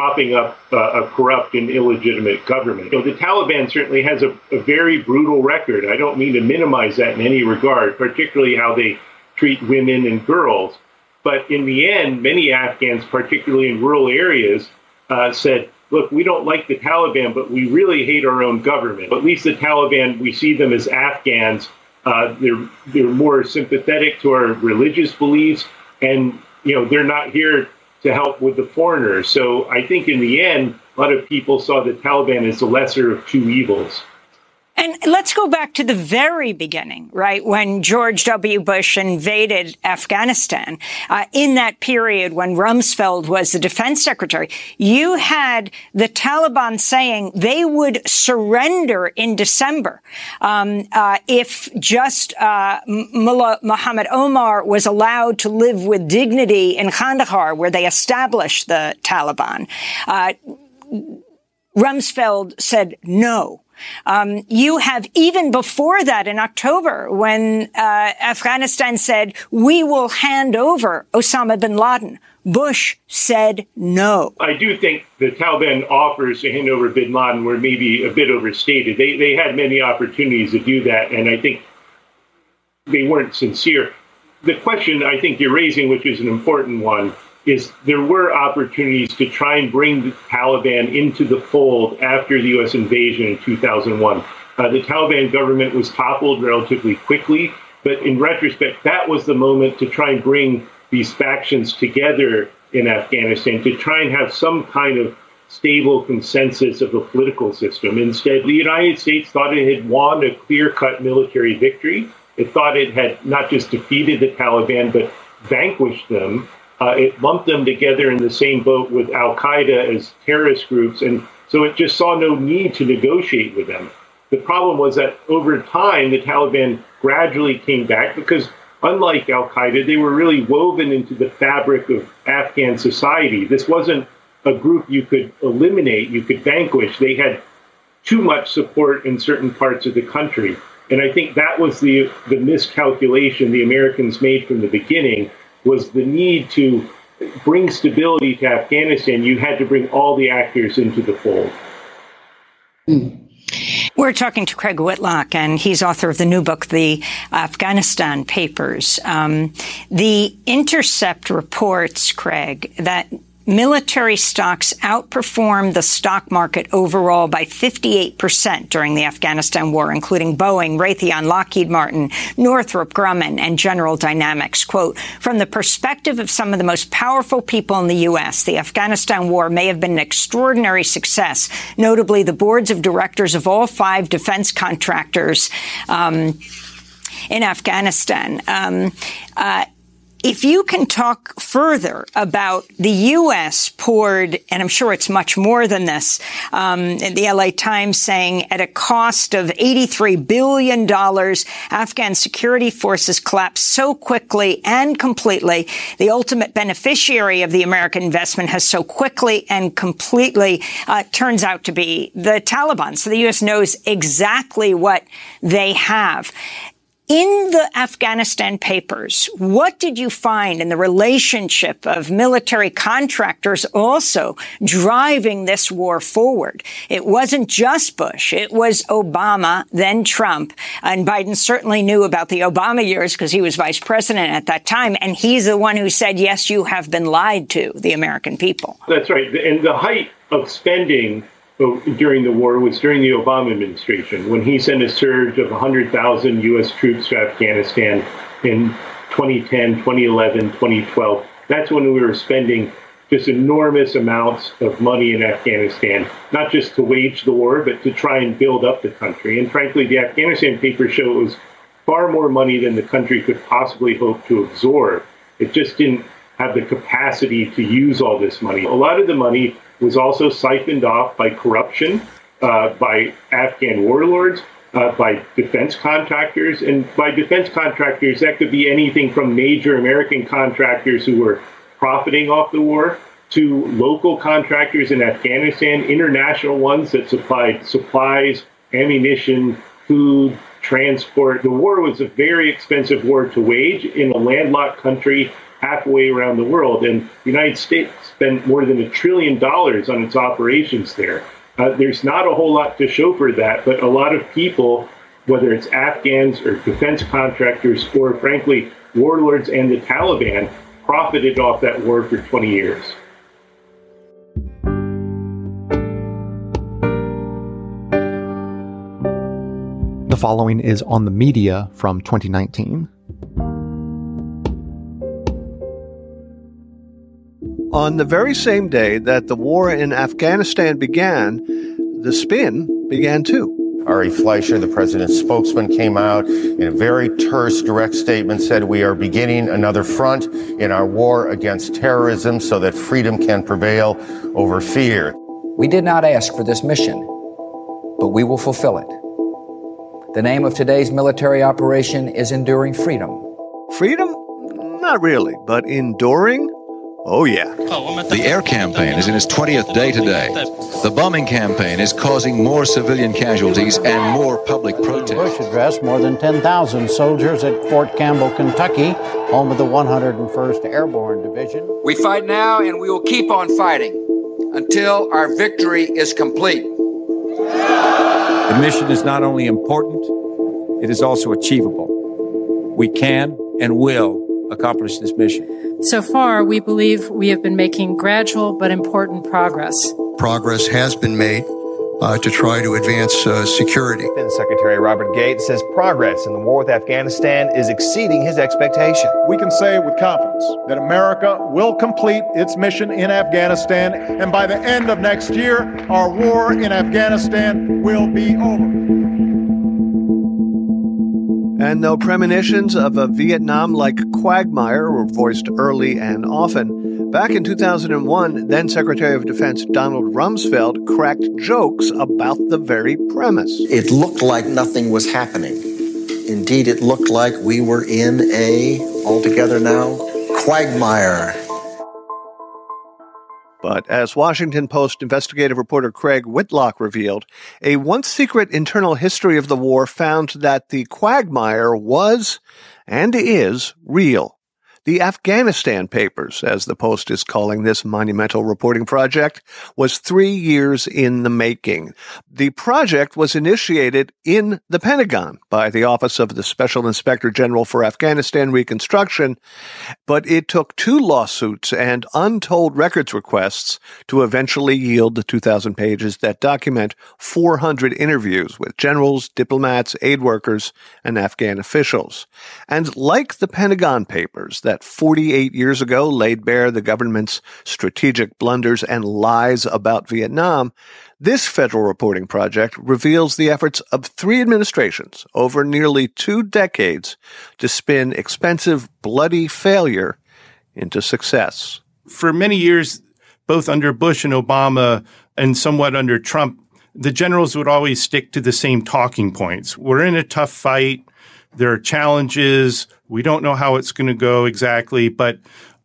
propping up uh, a corrupt and illegitimate government. The Taliban certainly has a, a, very brutal record. I don't mean to minimize that in any regard, particularly how they treat women and girls. But in the end, many Afghans, particularly in rural areas, uh, said, look, we don't like the Taliban, but we really hate our own government. At least the Taliban, we see them as Afghans. Uh, they're, they're more sympathetic to our religious beliefs, and you know they're not here to help with the foreigners. So I think in the end, a lot of people saw the Taliban as the lesser of two evils. And let's go back to the very beginning, right? When George W. Bush invaded Afghanistan, uh, in that period when Rumsfeld was the defense secretary, you had the Taliban saying they would surrender in December um, uh, if just uh, Mullah Muhammad Omar was allowed to live with dignity in Kandahar, where they established the Taliban. Uh, Rumsfeld said no. Um, you have even before that in October when uh, Afghanistan said we will hand over Osama bin Laden. Bush said no. I do think the Taliban offers to hand over bin Laden were maybe a bit overstated. They, they had many opportunities to do that, and I think they weren't sincere. The question I think you're raising, which is an important one, is there were opportunities to try and bring the Taliban into the fold after the U.S. invasion in 2001. Uh, the Taliban government was toppled relatively quickly, but in retrospect, that was the moment to try and bring these factions together in Afghanistan to try and have some kind of stable consensus of a political system. Instead, the United States thought it had won a clear cut military victory. It thought it had not just defeated the Taliban, but vanquished them uh, it lumped them together in the same boat with Al Qaeda as terrorist groups, and so it just saw no need to negotiate with them. The problem was that over time, the Taliban gradually came back because, unlike Al Qaeda, they were really woven into the fabric of Afghan society. This wasn't a group you could eliminate, you could vanquish. They had too much support in certain parts of the country. And I think that was the, the miscalculation the Americans made from the beginning was the need to bring stability to Afghanistan, you had to bring all the actors into the fold. We're talking to Craig Whitlock, and he's author of the new book, The Afghanistan Papers. Um, the Intercept reports, Craig, that military stocks outperformed the stock market overall by 58% during the Afghanistan war, including Boeing, Raytheon, Lockheed Martin, Northrop Grumman, and General Dynamics. Quote, from the perspective of some of the most powerful people in the U.S., the Afghanistan war may have been an extraordinary success, notably the boards of directors of all five defense contractors um, in Afghanistan. Um, uh, if you can talk further about the U.S. poured, and I'm sure it's much more than this, um, the LA Times saying at a cost of $83 billion, Afghan security forces collapsed so quickly and completely. The ultimate beneficiary of the American investment has so quickly and completely uh, turns out to be the Taliban. So the U.S. knows exactly what they have. In the Afghanistan papers, what did you find in the relationship of military contractors also driving this war forward? It wasn't just Bush. It was Obama, then Trump. And Biden certainly knew about the Obama years because he was vice president at that time. And he's the one who said, yes, you have been lied to, the American people. That's right. And the height of spending during the war was during the Obama administration when he sent a surge of 100,000 U.S. troops to Afghanistan in 2010, 2011, 2012. That's when we were spending just enormous amounts of money in Afghanistan, not just to wage the war, but to try and build up the country. And frankly, the Afghanistan papers show it was far more money than the country could possibly hope to absorb. It just didn't have the capacity to use all this money. A lot of the money was also siphoned off by corruption, uh, by Afghan warlords, uh, by defense contractors. And by defense contractors, that could be anything from major American contractors who were profiting off the war to local contractors in Afghanistan, international ones that supplied supplies, ammunition, food, transport. The war was a very expensive war to wage in a landlocked country halfway around the world. And the United States spent more than a trillion dollars on its operations there. Uh, there's not a whole lot to show for that, but a lot of people, whether it's Afghans or defense contractors or, frankly, warlords and the Taliban, profited off that war for 20 years. The following is on the media from 2019. On the very same day that the war in Afghanistan began, the spin began too. Ari Fleischer, the president's spokesman, came out in a very terse, direct statement, said, We are beginning another front in our war against terrorism so that freedom can prevail over fear. We did not ask for this mission, but we will fulfill it. The name of today's military operation is Enduring Freedom. Freedom? Not really, but enduring? Oh, yeah. The air campaign is in its 20th day today. The bombing campaign is causing more civilian casualties and more public protest. Bush addressed more than 10,000 soldiers at Fort Campbell, Kentucky, home of the 101st Airborne Division. We fight now and we will keep on fighting until our victory is complete. The mission is not only important, it is also achievable. We can and will accomplish this mission. So far, we believe we have been making gradual but important progress. Progress has been made uh, to try to advance uh, security. Defense Secretary Robert Gates says progress in the war with Afghanistan is exceeding his expectation. We can say with confidence that America will complete its mission in Afghanistan, and by the end of next year, our war in Afghanistan will be over. And though premonitions of a Vietnam like quagmire were voiced early and often, back in 2001, then Secretary of Defense Donald Rumsfeld cracked jokes about the very premise. It looked like nothing was happening. Indeed, it looked like we were in a, altogether now, quagmire. But as Washington Post investigative reporter Craig Whitlock revealed, a once secret internal history of the war found that the quagmire was and is real. The Afghanistan Papers, as the Post is calling this monumental reporting project, was three years in the making. The project was initiated in the Pentagon by the Office of the Special Inspector General for Afghanistan Reconstruction, but it took two lawsuits and untold records requests to eventually yield the 2,000 pages that document 400 interviews with generals, diplomats, aid workers, and Afghan officials. And like the Pentagon Papers, that 48 years ago laid bare the government's strategic blunders and lies about Vietnam, This federal reporting project reveals the efforts of three administrations over nearly two decades to spin expensive, bloody failure into success. For many years, both under Bush and Obama, and somewhat under Trump, the generals would always stick to the same talking points. We're in a tough fight. There are challenges. We don't know how it's going to go exactly, but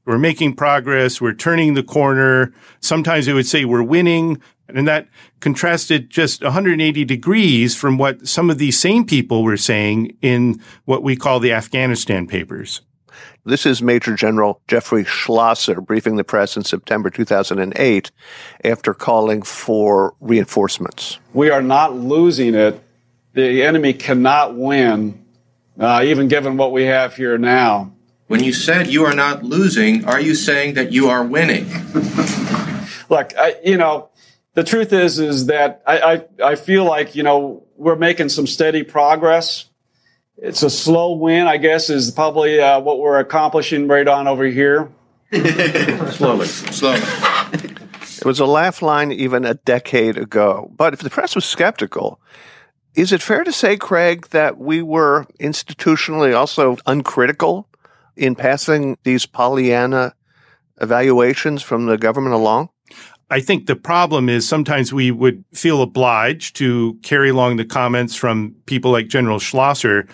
we're making progress. We're turning the corner. Sometimes they would say we're winning. And that contrasted just 180 degrees from what some of these same people were saying in what we call the Afghanistan papers. This is Major General Jeffrey Schlosser briefing the press in September 2008 after calling for reinforcements. We are not losing it. The enemy cannot win, uh, even given what we have here now. When you said you are not losing, are you saying that you are winning? Look, I, you know, the truth is, is that I, I, I feel like, you know, we're making some steady progress. It's a slow win, I guess, is probably uh, what we're accomplishing right on over here. slowly, slowly. It was a laugh line even a decade ago. But if the press was skeptical, is it fair to say, Craig, that we were institutionally also uncritical in passing these Pollyanna evaluations from the government along? I think the problem is sometimes we would feel obliged to carry along the comments from people like General Schlosser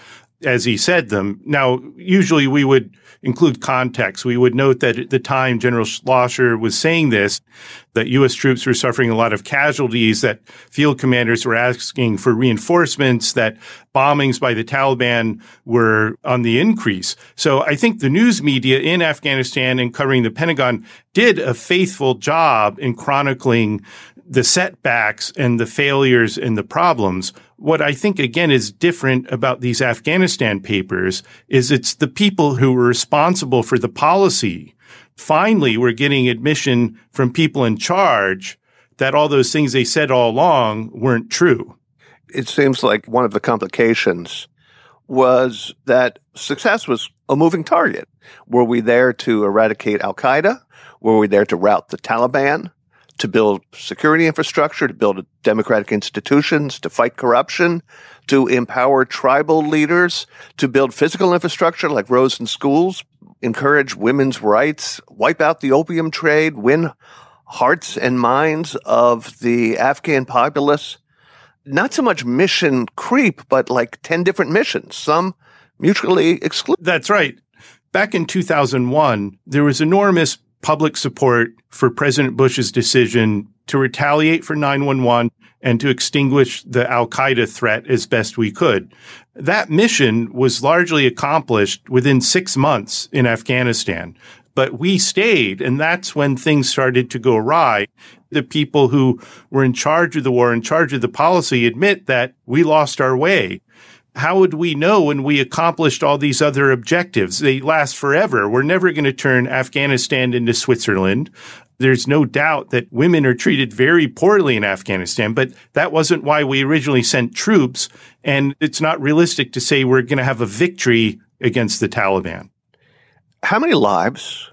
as he said them. Now, usually we would include context. We would note that at the time General Schlosser was saying this, that U.S. troops were suffering a lot of casualties, that field commanders were asking for reinforcements, that bombings by the Taliban were on the increase. So I think the news media in Afghanistan and covering the Pentagon did a faithful job in chronicling the setbacks and the failures and the problems. What I think again is different about these Afghanistan papers is it's the people who were responsible for the policy. Finally, we're getting admission from people in charge that all those things they said all along weren't true. It seems like one of the complications was that success was a moving target. Were we there to eradicate Al Qaeda? Were we there to rout the Taliban? To build security infrastructure, to build democratic institutions, to fight corruption, to empower tribal leaders, to build physical infrastructure like roads and schools, encourage women's rights, wipe out the opium trade, win hearts and minds of the Afghan populace. Not so much mission creep, but like 10 different missions, some mutually exclusive. That's right. Back in 2001, there was enormous public support for President Bush's decision to retaliate for 911 and to extinguish the Al Qaeda threat as best we could. That mission was largely accomplished within six months in Afghanistan. But we stayed, and that's when things started to go awry. The people who were in charge of the war, in charge of the policy, admit that we lost our way how would we know when we accomplished all these other objectives? They last forever. We're never going to turn Afghanistan into Switzerland. There's no doubt that women are treated very poorly in Afghanistan, but that wasn't why we originally sent troops. And it's not realistic to say we're going to have a victory against the Taliban. How many lives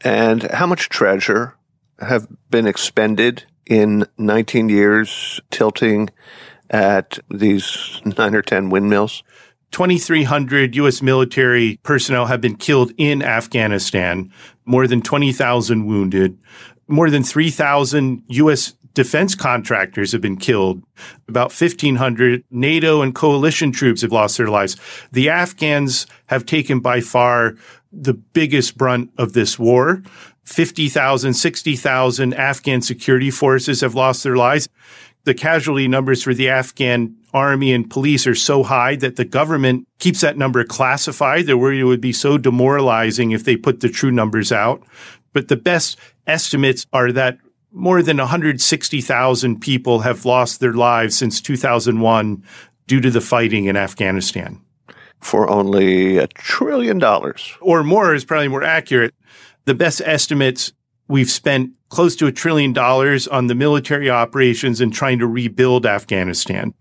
and how much treasure have been expended in 19 years tilting at these nine or 10 windmills? 2,300 U.S. military personnel have been killed in Afghanistan, more than 20,000 wounded, more than 3,000 U.S. defense contractors have been killed. About 1,500 NATO and coalition troops have lost their lives. The Afghans have taken by far the biggest brunt of this war. 50,000, 60,000 Afghan security forces have lost their lives the casualty numbers for the Afghan army and police are so high that the government keeps that number classified. They're worried it would be so demoralizing if they put the true numbers out. But the best estimates are that more than 160,000 people have lost their lives since 2001 due to the fighting in Afghanistan. For only a trillion dollars. Or more is probably more accurate. The best estimates we've spent close to a trillion dollars on the military operations and trying to rebuild Afghanistan.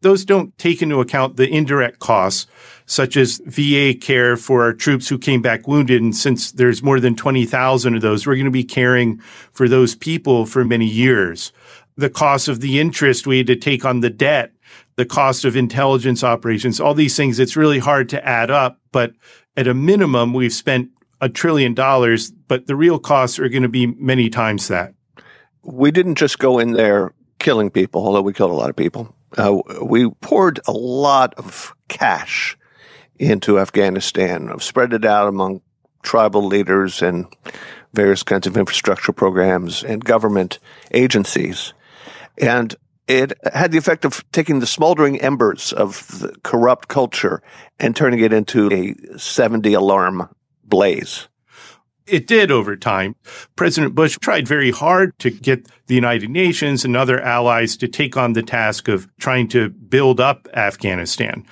Those don't take into account the indirect costs, such as VA care for our troops who came back wounded. And since there's more than 20,000 of those, we're going to be caring for those people for many years. the cost of the interest we had to take on the debt, the cost of intelligence operations, all these things, it's really hard to add up. But at a minimum, we've spent a trillion dollars, but the real costs are going to be many times that. We didn't just go in there killing people, although we killed a lot of people. Uh, we poured a lot of cash into Afghanistan, spread it out among tribal leaders and various kinds of infrastructure programs and government agencies. And it had the effect of taking the smoldering embers of the corrupt culture and turning it into a 70 alarm blaze. It did over time. President Bush tried very hard to get the United Nations and other allies to take on the task of trying to build up Afghanistan.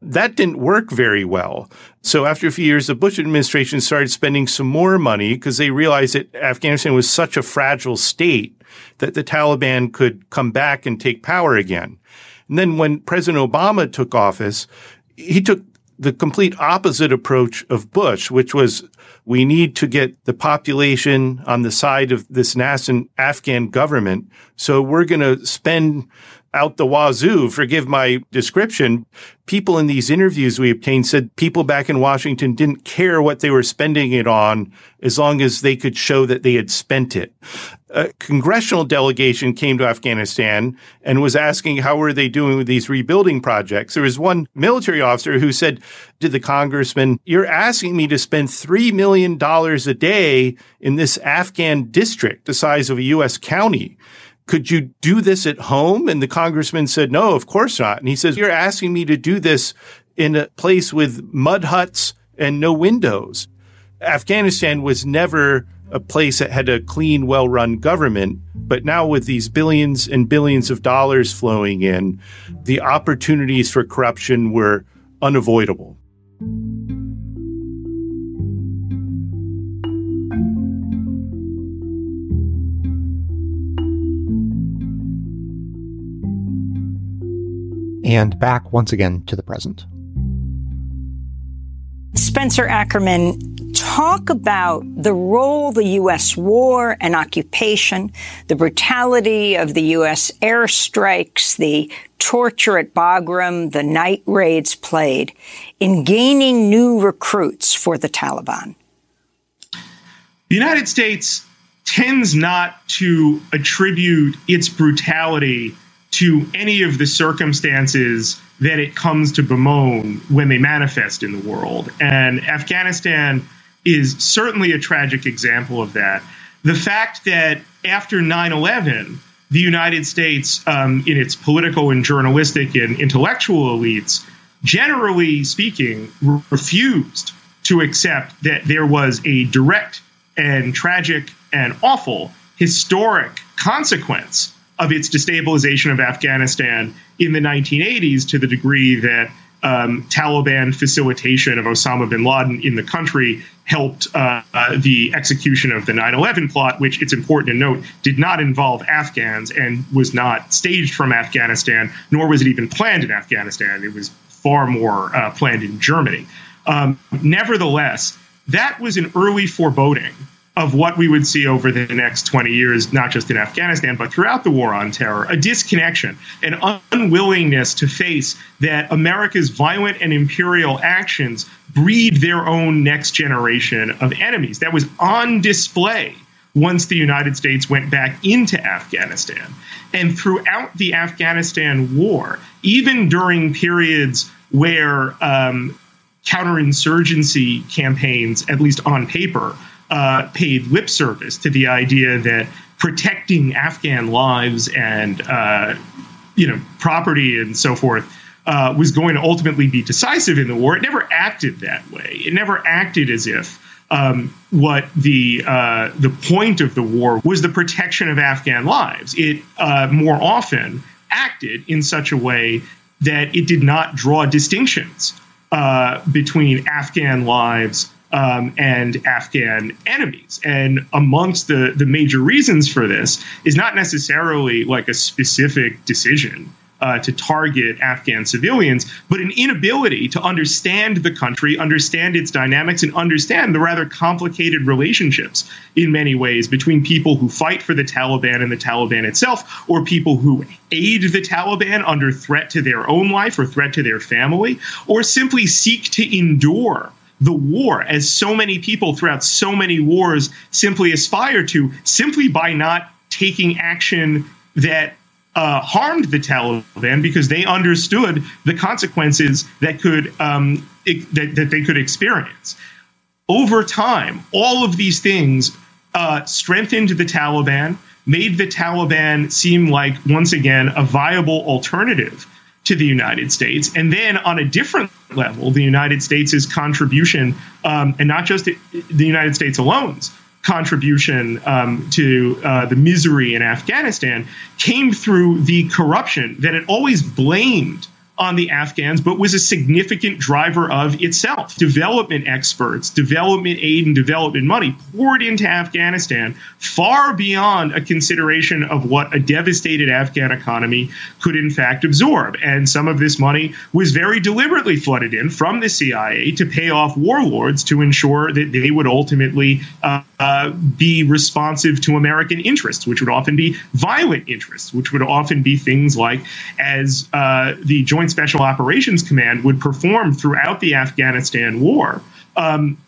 That didn't work very well. So after a few years, the Bush administration started spending some more money because they realized that Afghanistan was such a fragile state that the Taliban could come back and take power again. And then when President Obama took office, he took the complete opposite approach of Bush, which was we need to get the population on the side of this nascent Afghan government. So we're going to spend out the wazoo, forgive my description. People in these interviews we obtained said people back in Washington didn't care what they were spending it on as long as they could show that they had spent it. A congressional delegation came to Afghanistan and was asking how were they doing with these rebuilding projects. There was one military officer who said to the congressman, you're asking me to spend $3 million a day in this Afghan district, the size of a U.S. county could you do this at home? And the congressman said, no, of course not. And he says, you're asking me to do this in a place with mud huts and no windows. Afghanistan was never a place that had a clean, well run government. But now, with these billions and billions of dollars flowing in, the opportunities for corruption were unavoidable. And back once again to the present. Spencer Ackerman, talk about the role the U.S. war and occupation, the brutality of the U.S. airstrikes, the torture at Bagram, the night raids played in gaining new recruits for the Taliban. The United States tends not to attribute its brutality to any of the circumstances that it comes to bemoan when they manifest in the world. And Afghanistan is certainly a tragic example of that. The fact that after 9 11, the United States, um, in its political and journalistic and intellectual elites, generally speaking, refused to accept that there was a direct and tragic and awful historic consequence of its destabilization of Afghanistan in the 1980s to the degree that um, Taliban facilitation of Osama bin Laden in the country helped uh, uh, the execution of the 9 11 plot, which it's important to note did not involve Afghans and was not staged from Afghanistan, nor was it even planned in Afghanistan. It was far more uh, planned in Germany. Um, nevertheless, that was an early foreboding of what we would see over the next 20 years, not just in Afghanistan, but throughout the war on terror a disconnection, an unwillingness to face that America's violent and imperial actions breed their own next generation of enemies. That was on display once the United States went back into Afghanistan. And throughout the Afghanistan war, even during periods where um, counterinsurgency campaigns, at least on paper, uh, paid lip service to the idea that protecting Afghan lives and uh, you know property and so forth uh, was going to ultimately be decisive in the war. It never acted that way. It never acted as if um, what the uh, the point of the war was the protection of Afghan lives. It uh, more often acted in such a way that it did not draw distinctions uh, between Afghan lives um, and Afghan enemies. And amongst the, the major reasons for this is not necessarily like a specific decision uh, to target Afghan civilians, but an inability to understand the country, understand its dynamics, and understand the rather complicated relationships in many ways between people who fight for the Taliban and the Taliban itself, or people who aid the Taliban under threat to their own life or threat to their family, or simply seek to endure the war, as so many people throughout so many wars simply aspire to, simply by not taking action that uh, harmed the Taliban because they understood the consequences that could um, it, that, that, they could experience. Over time, all of these things uh, strengthened the Taliban, made the Taliban seem like once again a viable alternative to the United States. And then on a different level, the United States' contribution, um, and not just the United States alone's contribution um, to uh, the misery in Afghanistan, came through the corruption that it always blamed on the Afghans, but was a significant driver of itself. Development experts, development aid, and development money poured into Afghanistan far beyond a consideration of what a devastated Afghan economy could, in fact, absorb. And some of this money was very deliberately flooded in from the CIA to pay off warlords to ensure that they would ultimately uh, uh, be responsive to American interests, which would often be violent interests, which would often be things like as uh, the Joint Special Operations Command would perform throughout the Afghanistan war. Um,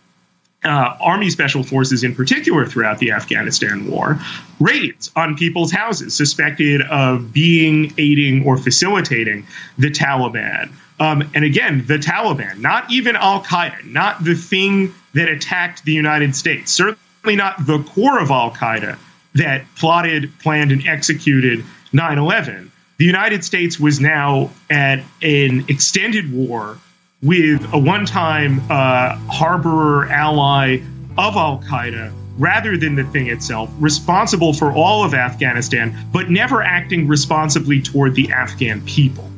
uh, Army Special Forces, in particular, throughout the Afghanistan war, raids on people's houses suspected of being aiding or facilitating the Taliban. Um, and again, the Taliban, not even Al Qaeda, not the thing that attacked the United States, certainly not the core of Al Qaeda that plotted, planned, and executed 9 11 the United States was now at an extended war with a one time uh, harborer ally of Al Qaeda rather than the thing itself, responsible for all of Afghanistan, but never acting responsibly toward the Afghan people.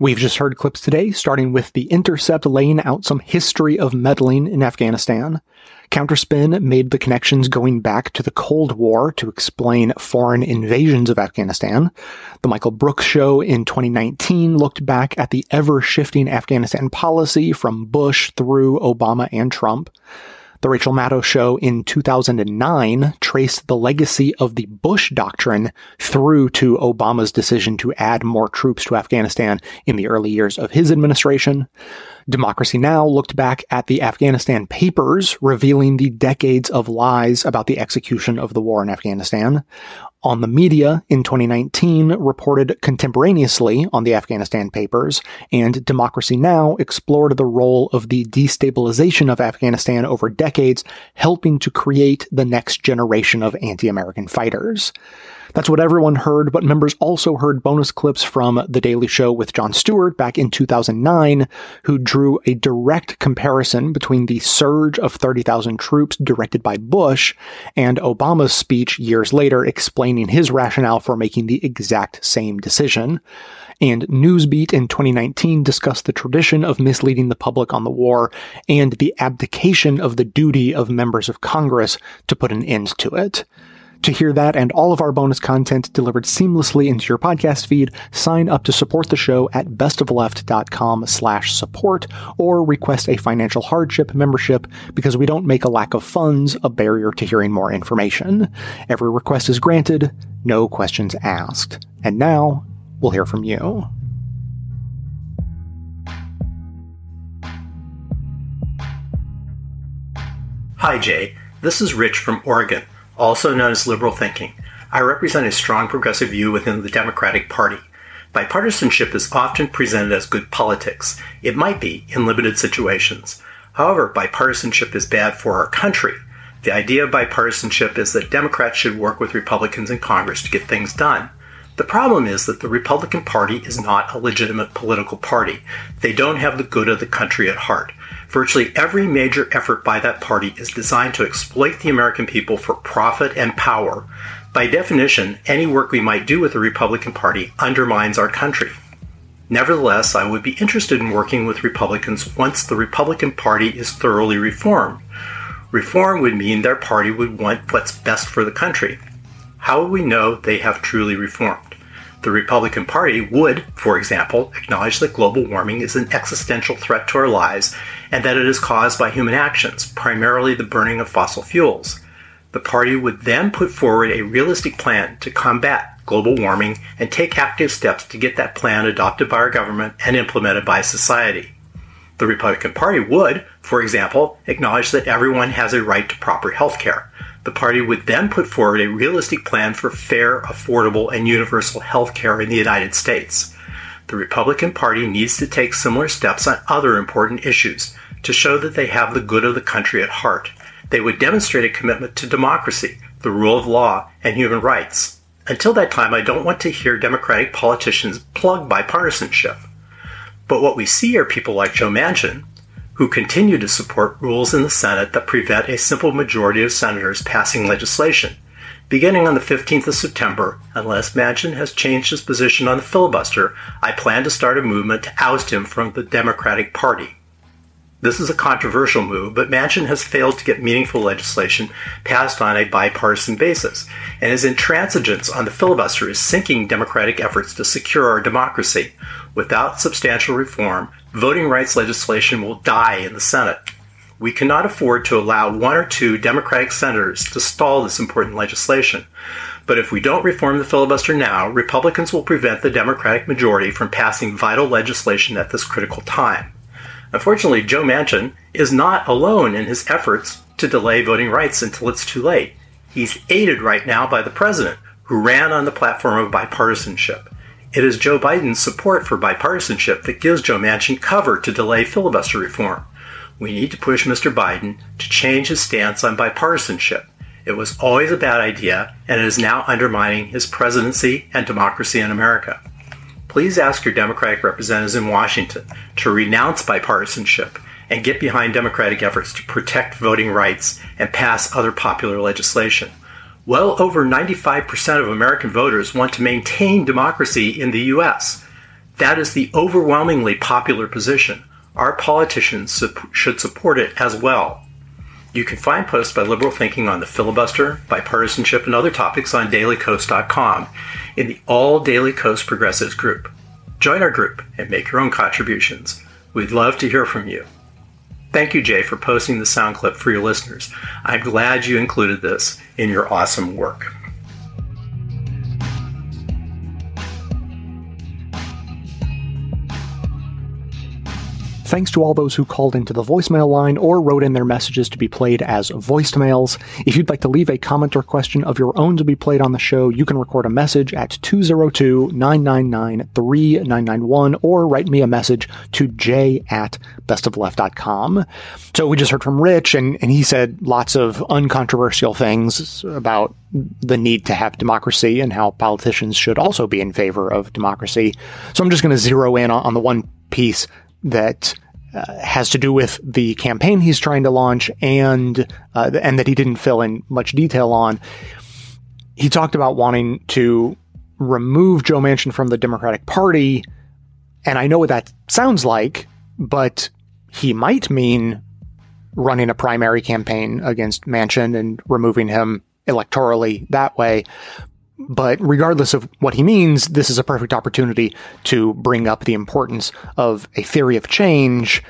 We've just heard clips today, starting with The Intercept laying out some history of meddling in Afghanistan. Counterspin made the connections going back to the Cold War to explain foreign invasions of Afghanistan. The Michael Brooks Show in 2019 looked back at the ever shifting Afghanistan policy from Bush through Obama and Trump. The Rachel Maddow show in 2009 traced the legacy of the Bush doctrine through to Obama's decision to add more troops to Afghanistan in the early years of his administration. Democracy Now! looked back at the Afghanistan papers, revealing the decades of lies about the execution of the war in Afghanistan on the media in 2019 reported contemporaneously on the Afghanistan papers, and Democracy Now! explored the role of the destabilization of Afghanistan over decades, helping to create the next generation of anti-American fighters. That's what everyone heard, but members also heard bonus clips from The Daily Show with Jon Stewart back in 2009, who drew a direct comparison between the surge of 30,000 troops directed by Bush and Obama's speech years later explaining his rationale for making the exact same decision. And Newsbeat in 2019 discussed the tradition of misleading the public on the war and the abdication of the duty of members of Congress to put an end to it. To hear that and all of our bonus content delivered seamlessly into your podcast feed, sign up to support the show at bestofleft.com slash support or request a financial hardship membership because we don't make a lack of funds a barrier to hearing more information. Every request is granted, no questions asked. And now, we'll hear from you. Hi, Jay. This is Rich from Oregon also known as liberal thinking. I represent a strong progressive view within the Democratic Party. Bipartisanship is often presented as good politics. It might be in limited situations. However, bipartisanship is bad for our country. The idea of bipartisanship is that Democrats should work with Republicans in Congress to get things done. The problem is that the Republican Party is not a legitimate political party. They don't have the good of the country at heart. Virtually every major effort by that party is designed to exploit the American people for profit and power. By definition, any work we might do with the Republican Party undermines our country. Nevertheless, I would be interested in working with Republicans once the Republican Party is thoroughly reformed. Reform would mean their party would want what's best for the country. How would we know they have truly reformed? The Republican Party would, for example, acknowledge that global warming is an existential threat to our lives and that it is caused by human actions, primarily the burning of fossil fuels. The party would then put forward a realistic plan to combat global warming and take active steps to get that plan adopted by our government and implemented by society. The Republican Party would, for example, acknowledge that everyone has a right to proper health care. The party would then put forward a realistic plan for fair, affordable, and universal health care in the United States. The Republican Party needs to take similar steps on other important issues to show that they have the good of the country at heart. They would demonstrate a commitment to democracy, the rule of law, and human rights. Until that time, I don't want to hear Democratic politicians plug bipartisanship. But what we see are people like Joe Manchin, who continue to support rules in the Senate that prevent a simple majority of senators passing legislation. Beginning on the 15th of September, unless Manchin has changed his position on the filibuster, I plan to start a movement to oust him from the Democratic Party. This is a controversial move, but Manchin has failed to get meaningful legislation passed on a bipartisan basis, and his intransigence on the filibuster is sinking Democratic efforts to secure our democracy. Without substantial reform, voting rights legislation will die in the Senate. We cannot afford to allow one or two Democratic senators to stall this important legislation. But if we don't reform the filibuster now, Republicans will prevent the Democratic majority from passing vital legislation at this critical time. Unfortunately, Joe Manchin is not alone in his efforts to delay voting rights until it's too late. He's aided right now by the president, who ran on the platform of bipartisanship. It is Joe Biden's support for bipartisanship that gives Joe Manchin cover to delay filibuster reform. We need to push Mr. Biden to change his stance on bipartisanship. It was always a bad idea, and it is now undermining his presidency and democracy in America please ask your Democratic representatives in Washington to renounce bipartisanship and get behind Democratic efforts to protect voting rights and pass other popular legislation. Well over 95% of American voters want to maintain democracy in the U.S. That is the overwhelmingly popular position. Our politicians should support it as well. You can find posts by liberal thinking on the filibuster, bipartisanship, and other topics on dailykos.com in the All Daily Kos Progressives group. Join our group and make your own contributions. We'd love to hear from you. Thank you, Jay, for posting the sound clip for your listeners. I'm glad you included this in your awesome work. Thanks to all those who called into the voicemail line or wrote in their messages to be played as voicemails. If you'd like to leave a comment or question of your own to be played on the show, you can record a message at 202-999-3991 or write me a message to j at bestofleft.com. So we just heard from Rich and, and he said lots of uncontroversial things about the need to have democracy and how politicians should also be in favor of democracy. So I'm just going to zero in on, on the one piece that uh, has to do with the campaign he's trying to launch and uh, and that he didn't fill in much detail on. He talked about wanting to remove Joe Manchin from the Democratic Party, and I know what that sounds like, but he might mean running a primary campaign against Manchin and removing him electorally that way. But regardless of what he means, this is a perfect opportunity to bring up the importance of a theory of change.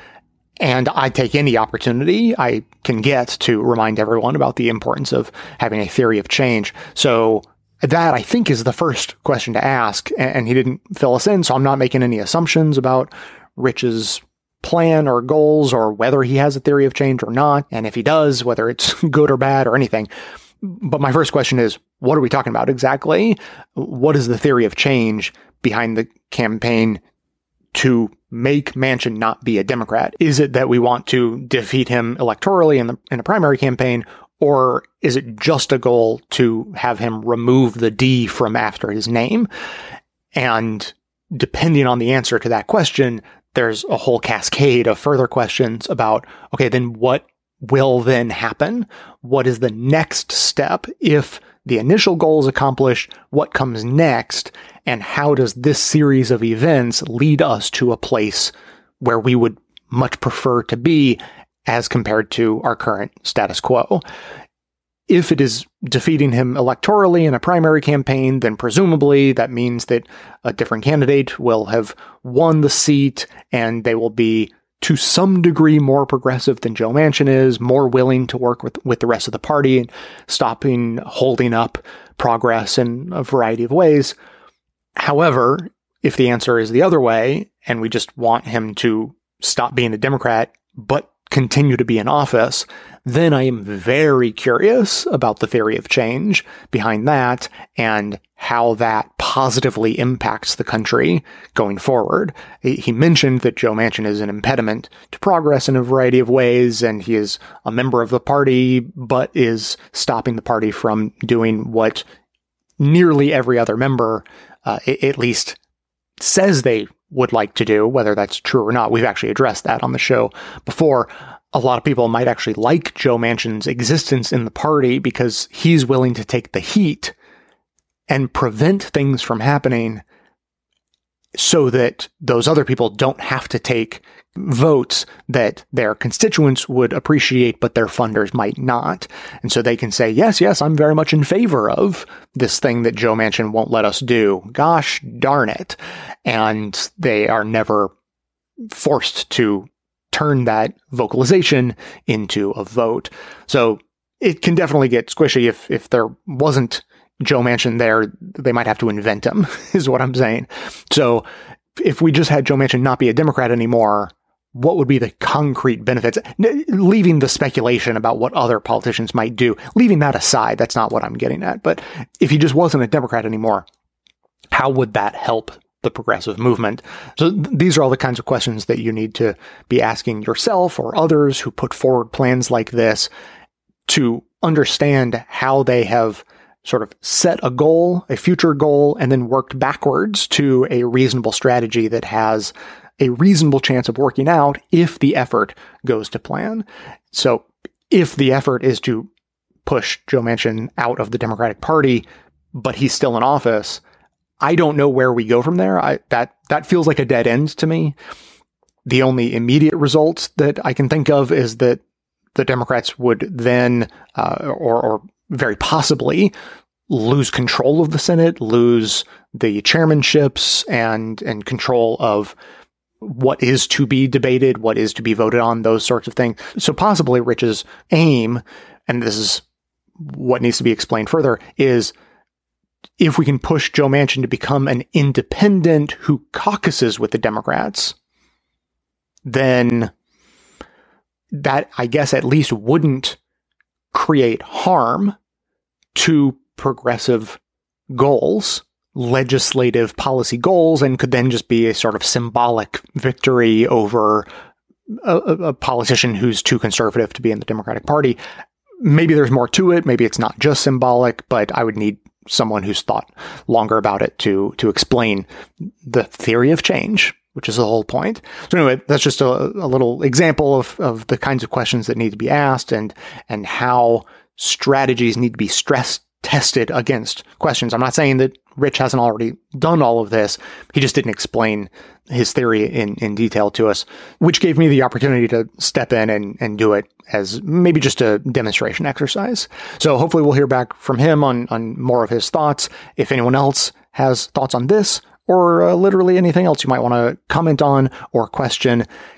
And I take any opportunity I can get to remind everyone about the importance of having a theory of change. So that I think is the first question to ask. And he didn't fill us in. So I'm not making any assumptions about Rich's plan or goals or whether he has a theory of change or not. And if he does, whether it's good or bad or anything. But my first question is, what are we talking about exactly? What is the theory of change behind the campaign to make Manchin not be a Democrat? Is it that we want to defeat him electorally in the in a primary campaign, or is it just a goal to have him remove the D from after his name? And depending on the answer to that question, there's a whole cascade of further questions about, okay, then what will then happen? What is the next step if the initial goal is accomplished, what comes next, and how does this series of events lead us to a place where we would much prefer to be as compared to our current status quo. If it is defeating him electorally in a primary campaign, then presumably that means that a different candidate will have won the seat and they will be to some degree more progressive than Joe Manchin is, more willing to work with, with the rest of the party and stopping holding up progress in a variety of ways. However, if the answer is the other way and we just want him to stop being a Democrat, but continue to be in office, then I am very curious about the theory of change behind that and how that positively impacts the country going forward. He mentioned that Joe Manchin is an impediment to progress in a variety of ways, and he is a member of the party, but is stopping the party from doing what nearly every other member, uh, at least, says they would like to do, whether that's true or not. We've actually addressed that on the show before. A lot of people might actually like Joe Manchin's existence in the party because he's willing to take the heat and prevent things from happening so that those other people don't have to take votes that their constituents would appreciate, but their funders might not. And so they can say, yes, yes, I'm very much in favor of this thing that Joe Manchin won't let us do. Gosh darn it. And they are never forced to turn that vocalization into a vote. So it can definitely get squishy if, if there wasn't Joe Manchin there, they might have to invent him, is what I'm saying. So if we just had Joe Manchin not be a Democrat anymore, what would be the concrete benefits? leaving the speculation about what other politicians might do, leaving that aside, that's not what I'm getting at. But if he just wasn't a Democrat anymore, how would that help the progressive movement? So th- these are all the kinds of questions that you need to be asking yourself or others who put forward plans like this to understand how they have sort of set a goal, a future goal, and then worked backwards to a reasonable strategy that has a reasonable chance of working out if the effort goes to plan. So if the effort is to push Joe Manchin out of the Democratic Party, but he's still in office, I don't know where we go from there. I, that that feels like a dead end to me. The only immediate results that I can think of is that the Democrats would then, uh, or, or very possibly lose control of the Senate, lose the chairmanships and and control of what is to be debated, what is to be voted on, those sorts of things. So possibly Rich's aim, and this is what needs to be explained further, is if we can push Joe Manchin to become an independent who caucuses with the Democrats, then that I guess at least wouldn't create harm to progressive goals, legislative policy goals, and could then just be a sort of symbolic victory over a, a, politician who's too conservative to be in the Democratic Party. Maybe there's more to it. Maybe it's not just symbolic, but I would need someone who's thought longer about it to to explain the theory of change which is the whole point. So anyway, that's just a, a, little example of, of the kinds of questions that need to be asked and and how strategies need to be stress tested against questions. I'm not saying that Rich hasn't already done all of this. He just didn't explain his theory in, in detail to us, which gave me the opportunity to step in and, and do it as maybe just a demonstration exercise. So hopefully we'll hear back from him on, on more of his thoughts. If anyone else has thoughts on this or uh, literally anything else you might want to comment on or question,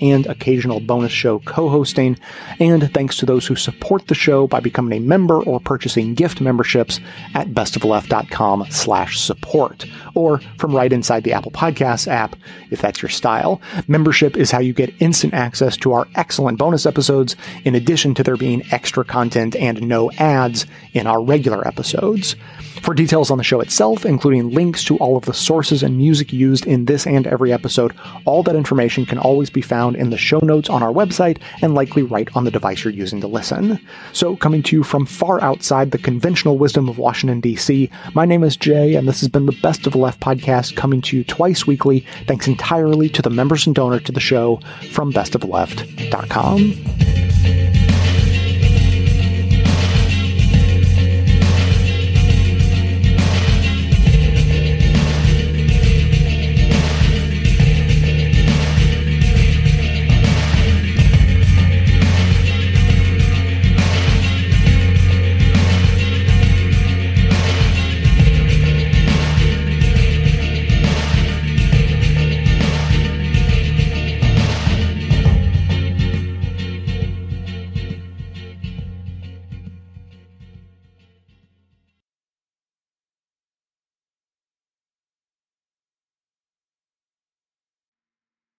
and occasional bonus show co-hosting. And thanks to those who support the show by becoming a member or purchasing gift memberships at bestoftheleft.com slash support, or from right inside the Apple Podcasts app, if that's your style. Membership is how you get instant access to our excellent bonus episodes, in addition to there being extra content and no ads in our regular episodes. For details on the show itself, including links to all of the sources and music used in this and every episode, all that information can always be found in the show notes on our website and likely right on the device you're using to listen. So, coming to you from far outside the conventional wisdom of Washington, D.C., my name is Jay, and this has been the Best of the Left podcast coming to you twice weekly, thanks entirely to the members and donor to the show from bestoftheleft.com.